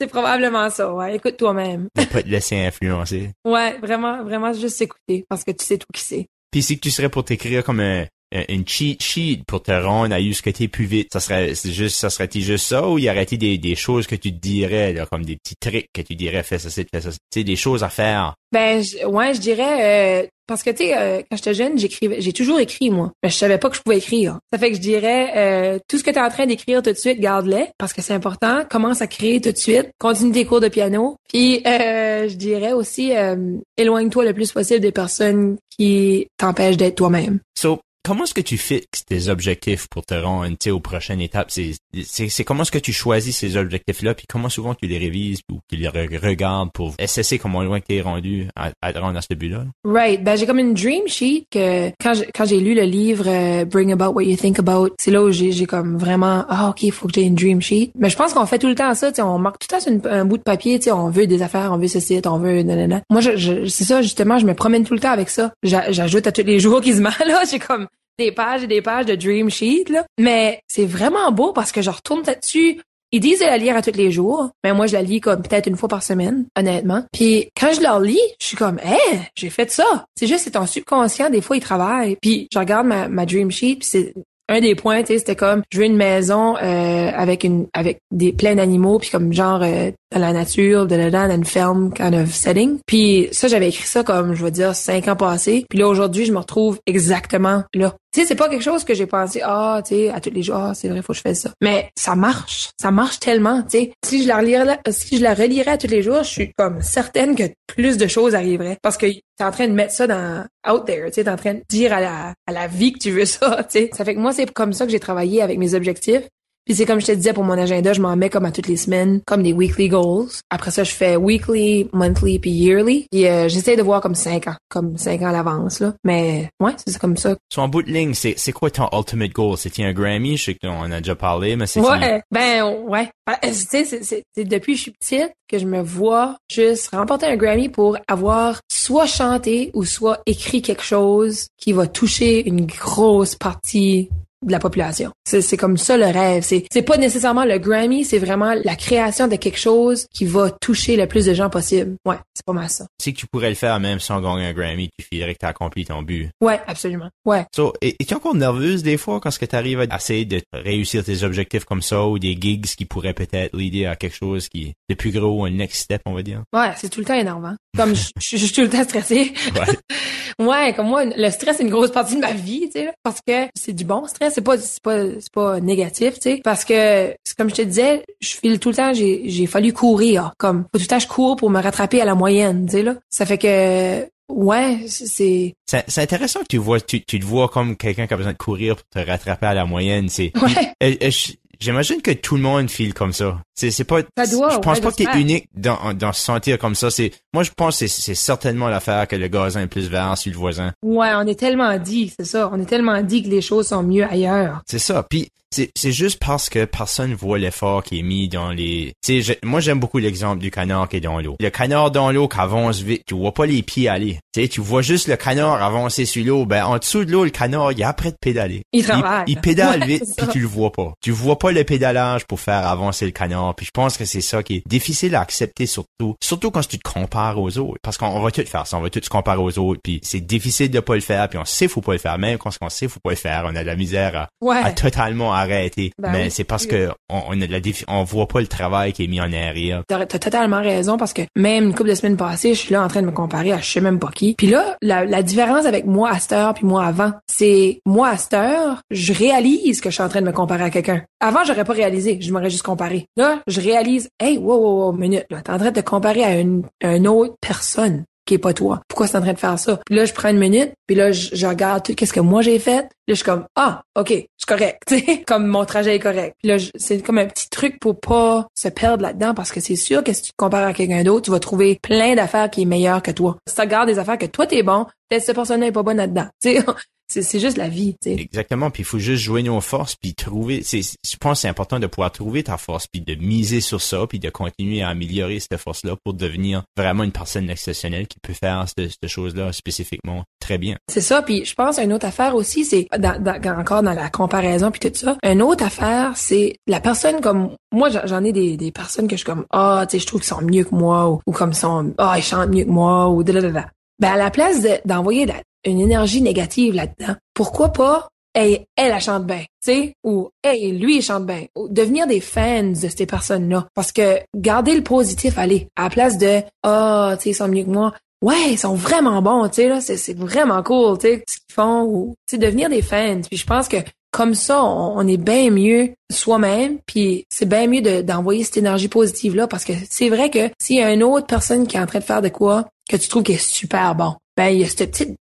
C'est probablement ça, ouais. Écoute toi-même. Ne pas te laisser influencer. Ouais, vraiment, vraiment juste s'écouter parce que tu sais tout qui c'est. Puis si tu serais pour t'écrire comme un- une cheat sheet pour te rendre à ce que t'es plus vite, ça serait c'est juste ça serait-il juste ça ou y aurait-il des, des choses que tu te dirais là, comme des petits trucs que tu dirais fais ça, fais ça, tu sais des choses à faire? Ben, je- ouais, je dirais euh, parce que tu sais, euh, quand j'étais jeune, j'écrivais, j'ai toujours écrit moi, mais je savais pas que je pouvais écrire. Ça fait que je dirais euh, tout ce que tu es en train d'écrire tout de suite, garde-les parce que c'est important. Commence à créer tout de suite. Continue tes cours de piano. Puis euh, je dirais aussi euh, éloigne-toi le plus possible des personnes qui t'empêchent d'être toi-même. So, comment est-ce que tu fixes tes objectifs pour te rendre tu aux prochaines étapes? C'est, comment est-ce que tu choisis ces objectifs-là, puis comment souvent tu les révises ou tu les re- regardes pour assesser comment loin que t'es rendu à, à te rendre à ce but-là? Right. Ben, j'ai comme une dream sheet que quand j'ai, quand j'ai lu le livre euh, Bring About What You Think About, c'est là où j'ai, comme vraiment, ah, OK, il faut que j'ai une dream sheet. Mais je pense qu'on fait tout le temps ça, tu on marque tout le temps une- un bout de papier, tu on veut des affaires, on veut ce site, on veut nanana. Moi, je, je- c'est ça, justement, je me promène tout le temps avec ça. J'a- j'ajoute à tous les jours met là, j'ai comme des pages et des pages de dream sheet, là. Mais c'est vraiment beau parce que je retourne là-dessus ils disent de la lire à tous les jours, mais moi je la lis comme peut-être une fois par semaine, honnêtement. Puis quand je la lis, je suis comme, eh, j'ai fait ça. C'est juste c'est ton subconscient des fois il travaille. Puis je regarde ma, ma dream sheet, puis c'est un des points, tu sais, c'était comme je veux une maison euh, avec une avec des plein d'animaux, puis comme genre euh, dans la nature, de là dans une ferme kind of setting. Puis ça j'avais écrit ça comme je veux dire cinq ans passés. Puis là aujourd'hui je me retrouve exactement là. Tu sais, c'est pas quelque chose que j'ai pensé, ah, tu sais, à tous les jours, ah, c'est vrai, faut que je fasse ça. Mais ça marche. Ça marche tellement, tu sais. Si je la relirais, si je la relirais à tous les jours, je suis comme certaine que plus de choses arriveraient. Parce que t'es en train de mettre ça dans, out there, tu sais, t'es en train de dire à la, à la vie que tu veux ça, tu sais. Ça fait que moi, c'est comme ça que j'ai travaillé avec mes objectifs. Puis c'est comme je te disais pour mon agenda, je m'en mets comme à toutes les semaines, comme des weekly goals. Après ça, je fais weekly, monthly puis yearly. Puis euh, j'essaie de voir comme cinq ans, comme cinq ans à l'avance là. Mais ouais, c'est comme ça. So, en bout de ligne, c'est, c'est quoi ton ultimate goal? C'est-tu un Grammy? Je sais qu'on en a déjà parlé, mais c'est Ouais, ben ouais. Ben, Tu sais, c'est- c'est c'est depuis que je suis petite que je me vois juste remporter un Grammy pour avoir soit chanté ou soit écrit quelque chose qui va toucher une grosse partie de la population. C'est, c'est comme ça le rêve. C'est, c'est pas nécessairement le Grammy, c'est vraiment la création de quelque chose qui va toucher le plus de gens possible. Ouais, c'est pas mal ça. C'est que tu pourrais le faire même sans gagner un Grammy, tu filerais que t'as accompli ton but. Ouais, absolument. Ouais. So, es- es-tu encore nerveuse des fois quand tu arrives à essayer de réussir tes objectifs comme ça ou des gigs qui pourraient peut-être l'aider à quelque chose qui est de plus gros, un next step, on va dire? Ouais, c'est tout le temps énervant. Comme je suis tout le temps stressée. ouais, comme moi, le stress c'est une grosse partie de ma vie, tu sais, là, parce que c'est du bon stress, c'est pas c'est pas c'est pas négatif, tu sais, parce que comme je te disais, je file tout le temps, j'ai j'ai fallu courir, comme faut tout le temps je cours pour me rattraper à la moyenne, tu sais là. Ça fait que ouais, c'est C'est c'est intéressant que tu vois, tu, tu te vois comme quelqu'un qui a besoin de courir pour te rattraper à la moyenne. C'est, ouais, Euh, euh, je- J'imagine que tout le monde file comme ça. C'est, c'est pas, Ça doit, je pense ouais, pas que t'es unique dans, dans se sentir comme ça. C'est, moi, je pense que c'est, c'est certainement l'affaire que le gazon est plus vert sur le voisin. ouais, on est tellement dit, c'est ça, on est tellement dit que les choses sont mieux ailleurs. C'est ça. Puis c'est juste parce que personne voit l'effort qui est mis dans les. Tu sais, j'ai- moi j'aime beaucoup l'exemple du canard qui est dans l'eau. Le canard dans l'eau qui avance vite, tu vois pas les pieds aller. Tu sais, tu vois juste le canard avancer sur l'eau. Ben en dessous de l'eau, le canard il est après de pédaler. Il travaille. Il, pédale Ouais, vite, puis tu le vois pas. Tu vois pas le pédalage pour faire avancer le canard. Puis je pense que c'est ça qui est difficile à accepter surtout, surtout quand tu te compares aux autres. Parce qu'on on va tout faire ça, on va tout se comparer aux autres. Puis c'est difficile de pas le faire. Puis on sait faut pas le faire. Même quand on sait faut pas le faire, on a de la misère à Ouais. à totalement arrêter. Ben mais oui. c'est parce que on, on a de la défi- on voit pas le travail qui est mis en arrière. T'as totalement raison parce que même une couple de semaines passées, je suis là en train de me comparer à je sais même pas qui. Puis là, la, la différence avec moi à cette heure puis moi avant, c'est moi à cette heure, je réalise que je suis en train de me comparer à quelqu'un. Avant, j'aurais pas réalisé, je m'aurais juste comparé. Là, je réalise, hey, wow, wow, wow, minute, là, t'es en train de te comparer à une, à une autre personne qui pas toi. Pourquoi c'est en train de faire ça? Puis là, je prends une minute, puis là, je, je regarde tout qu'est-ce que moi j'ai fait. Là, je suis comme, ah, ok, c'est correct, tu comme mon trajet est correct. Puis là, je- c'est comme un petit truc pour pas se perdre là-dedans, parce que c'est sûr que si tu te compares à quelqu'un d'autre, tu vas trouver plein d'affaires qui est meilleur que toi. Si tu regardes des affaires que toi t'es bon, peut-être cette personne-là est pas bonne là-dedans. C'est c'est juste la vie, tu sais. Exactement. Puis il faut juste jouer nos forces puis trouver. C'est, je pense que c'est important de pouvoir trouver ta force puis de miser sur ça puis de continuer à améliorer cette force-là pour devenir vraiment une personne exceptionnelle qui peut faire cette, cette chose-là spécifiquement très bien. C'est ça, puis je pense une autre affaire aussi, c'est dans, dans- encore dans la comparaison puis tout ça. Une autre affaire, c'est la personne comme moi, j'en- ai des, des personnes que je suis comme ah, tu sais, je trouve qu'ils sont mieux que moi ou, ou comme ils sont ah, ils chantent mieux que moi ou da da da. Ben à la place de- d'envoyer de la- une énergie négative là-dedans, pourquoi pas Hey, elle, elle chante bien, tu sais, ou hey, lui, il chante bien. Devenir des fans de ces personnes-là. Parce que garder le positif, allez, à la place de ah, tu sais, ils sont mieux que moi. Ouais, ils sont vraiment bons, tu sais, là, c'est, vraiment cool, tu sais, ce qu'ils font, ou, tu sais, devenir des fans. Puis je pense que comme ça, on, est bien mieux soi-même, puis c'est bien mieux de- d'envoyer cette énergie positive-là, parce que c'est vrai que s'il y a une autre personne qui est en train de faire de quoi, que tu trouves qui est super bon, ben, il y a cette petite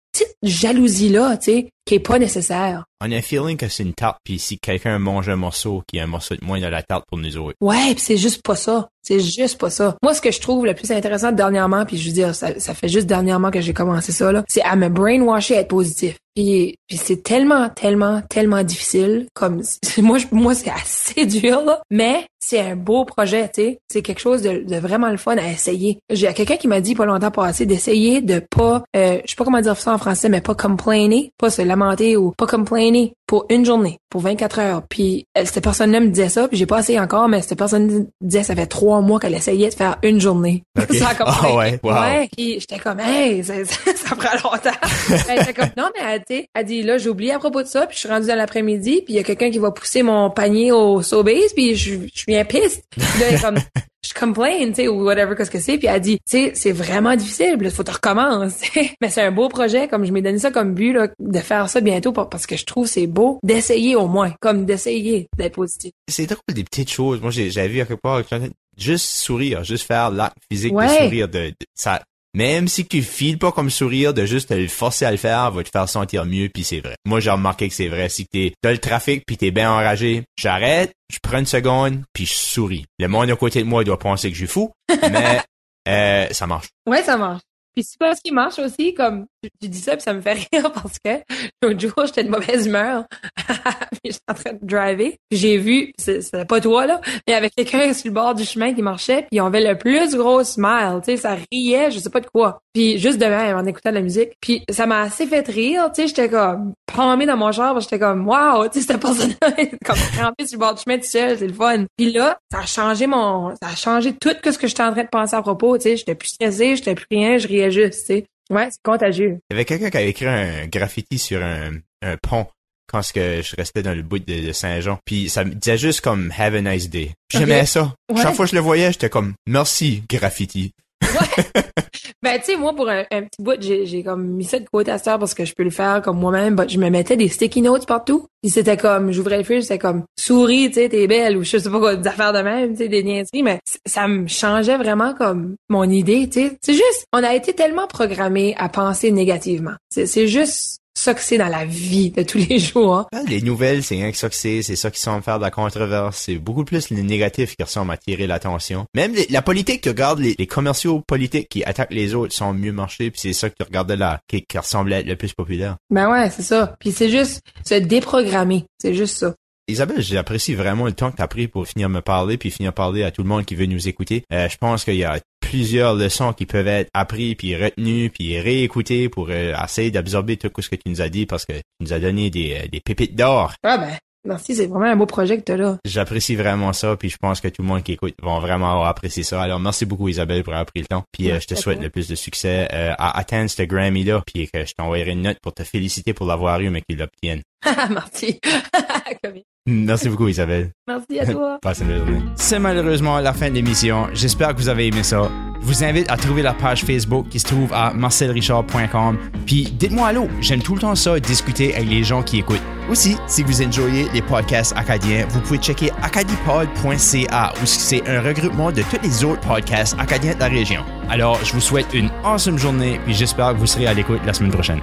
jalousie-là, tu sais, qui est pas nécessaire. On a un feeling que c'est une tarte puis si quelqu'un mange un morceau, qu'il y a un morceau de moins dans la tarte pour nous autres. Ouais, pis c'est juste pas ça. C'est juste pas ça. Moi, ce que je trouve le plus intéressant dernièrement, puis je veux dire, ça, ça fait juste dernièrement que j'ai commencé ça, là, c'est à me brainwasher à être positif. Puis, puis c'est tellement, tellement, tellement difficile. Comme moi, moi, c'est assez dur, là, mais c'est un beau projet, tu sais. C'est quelque chose de, de vraiment le fun à essayer. J'ai quelqu'un qui m'a dit pas longtemps passé d'essayer de pas, euh, je sais pas comment dire ça en français, mais pas complainer, pas se lamenter ou pas complainer pour une journée, pour 24 heures. Puis elle, cette personne-là me disait ça, puis j'ai pas essayé encore, mais cette personne disait ça fait trois mois qu'elle essayait de faire une journée. Ça a Ah ouais, wow. Ouais, puis j'étais comme hey, ça, ça, ça prend longtemps. elle était comme non mais elle, tu sais, elle dit là j'ai oublié à propos de ça, puis je suis rendue dans l'après-midi, puis il y a quelqu'un qui va pousser mon panier au Sobeys, puis je, je suis bien piste. Puis là elle est comme je complain, tu sais, ou whatever, qu'est-ce que c'est. Puis elle dit, tu sais, c'est vraiment difficile, il faut que tu recommences. Mais c'est un beau projet, comme je m'ai donné ça comme but, là, de faire ça bientôt, pa- parce que je trouve c'est beau d'essayer au moins, comme d'essayer d'être positif. C'est drôle des petites choses. Moi, j'ai, j'avais vu à quelque part, juste sourire, juste faire l'acte physique de sourire, de, de- ça, même si tu files pas comme sourire, de juste te le forcer à le faire, va te faire sentir mieux, puis c'est vrai. Moi, j'ai remarqué que c'est vrai. Si t'es dans le trafic, puis t'es bien enragé, j'arrête, je prends une seconde, puis je souris. Le monde à côté de moi doit penser que je suis fou, mais euh, ça marche. Ouais, ça marche. Puis c'est pas ce qui marche aussi, comme tu, dis ça, puis ça me fait rire parce que l'autre jour, j'étais de mauvaise humeur. puis j'étais en train de driver. J'ai vu, c'est- pas toi, là, mais avec quelqu'un sur le bord du chemin qui marchait, puis on avait le plus gros smile, tu sais, ça riait, je sais pas de quoi. Puis juste de même, en écoutant de la musique. Puis ça m'a assez fait rire, tu sais, j'étais comme palmé dans mon que j'étais comme, wow, tu sais, cette personne-là est comme campée sur le bord du chemin tout seul, c'est le fun. Puis là, ça a changé mon, ça a changé tout ce que j'étais en train de penser à propos, tu sais, j'étais plus stressée, j'étais plus rien, je riais juste, tu sais. Ouais, c'est contagieux. Il y avait quelqu'un qui avait écrit un graffiti sur un, un pont quand ce que je restais dans le bout de, de Saint-Jean. Puis ça me disait juste comme Have a nice day. J'aimais ça. Ouais. Chaque fois que je le voyais, j'étais comme Merci graffiti. Ben, tu sais, moi, pour un, un petit bout, j'ai, comme mis ça de côté à heure parce que je peux le faire comme moi-même. Je me mettais des sticky notes partout. Puis c'était comme, j'ouvrais le fil, c'était comme, souris, tu sais, t'es belle, ou je sais pas quoi, des affaires de même, tu sais, des niaiseries. Mais ça me changeait vraiment comme mon idée, tu sais. C'est juste, on a été tellement programmé à penser négativement. C'est juste ça que c'est dans la vie de tous les jours. hein. Ah, Les nouvelles, c'est rien que ça que c'est. C'est ça qui semble faire de la controverse. C'est beaucoup plus les négatifs qui ressemblent à attirer l'attention. Même les- la politique, tu regardes les, les commerciaux politiques qui attaquent les autres sont mieux marchés. Puis c'est ça que tu regardais là, qui, qui ressemblait être le plus populaire. Ben ouais, c'est ça. Puis c'est juste se déprogrammer. C'est juste ça. Isabelle, j'apprécie vraiment le temps que tu as pris pour finir me parler puis finir parler à tout le monde qui veut nous écouter. Euh, je pense qu'il y a plusieurs leçons qui peuvent être apprises puis retenues puis réécoutées pour euh, essayer d'absorber tout ce que tu nous as dit parce que tu nous as donné des, euh, des pépites d'or. Ah ben, merci, c'est vraiment un beau projet que t'as là. J'apprécie vraiment ça puis je pense que tout le monde qui écoute va vraiment apprécier ça. Alors merci beaucoup Isabelle pour avoir pris le temps. Puis euh, je te souhaite le plus de succès euh, à atteindre ce Grammy là puis que je t'enverrai une note pour te féliciter pour l'avoir eu mais qu'il l'obtienne. merci. Merci beaucoup Isabelle. merci à toi. Passe une belle journée. C'est malheureusement la fin de l'émission. J'espère que vous avez aimé ça. Je vous invite à trouver la page Facebook qui se trouve à marcelrichard.com. Puis dites-moi allô, j'aime tout le temps ça, discuter avec les gens qui écoutent. Aussi, si vous enjoyez les podcasts acadiens, vous pouvez checker acadipod.ca où c'est un regroupement de tous les autres podcasts acadiens de la région. Alors, je vous souhaite une awesome journée puis j'espère que vous serez à l'écoute la semaine prochaine.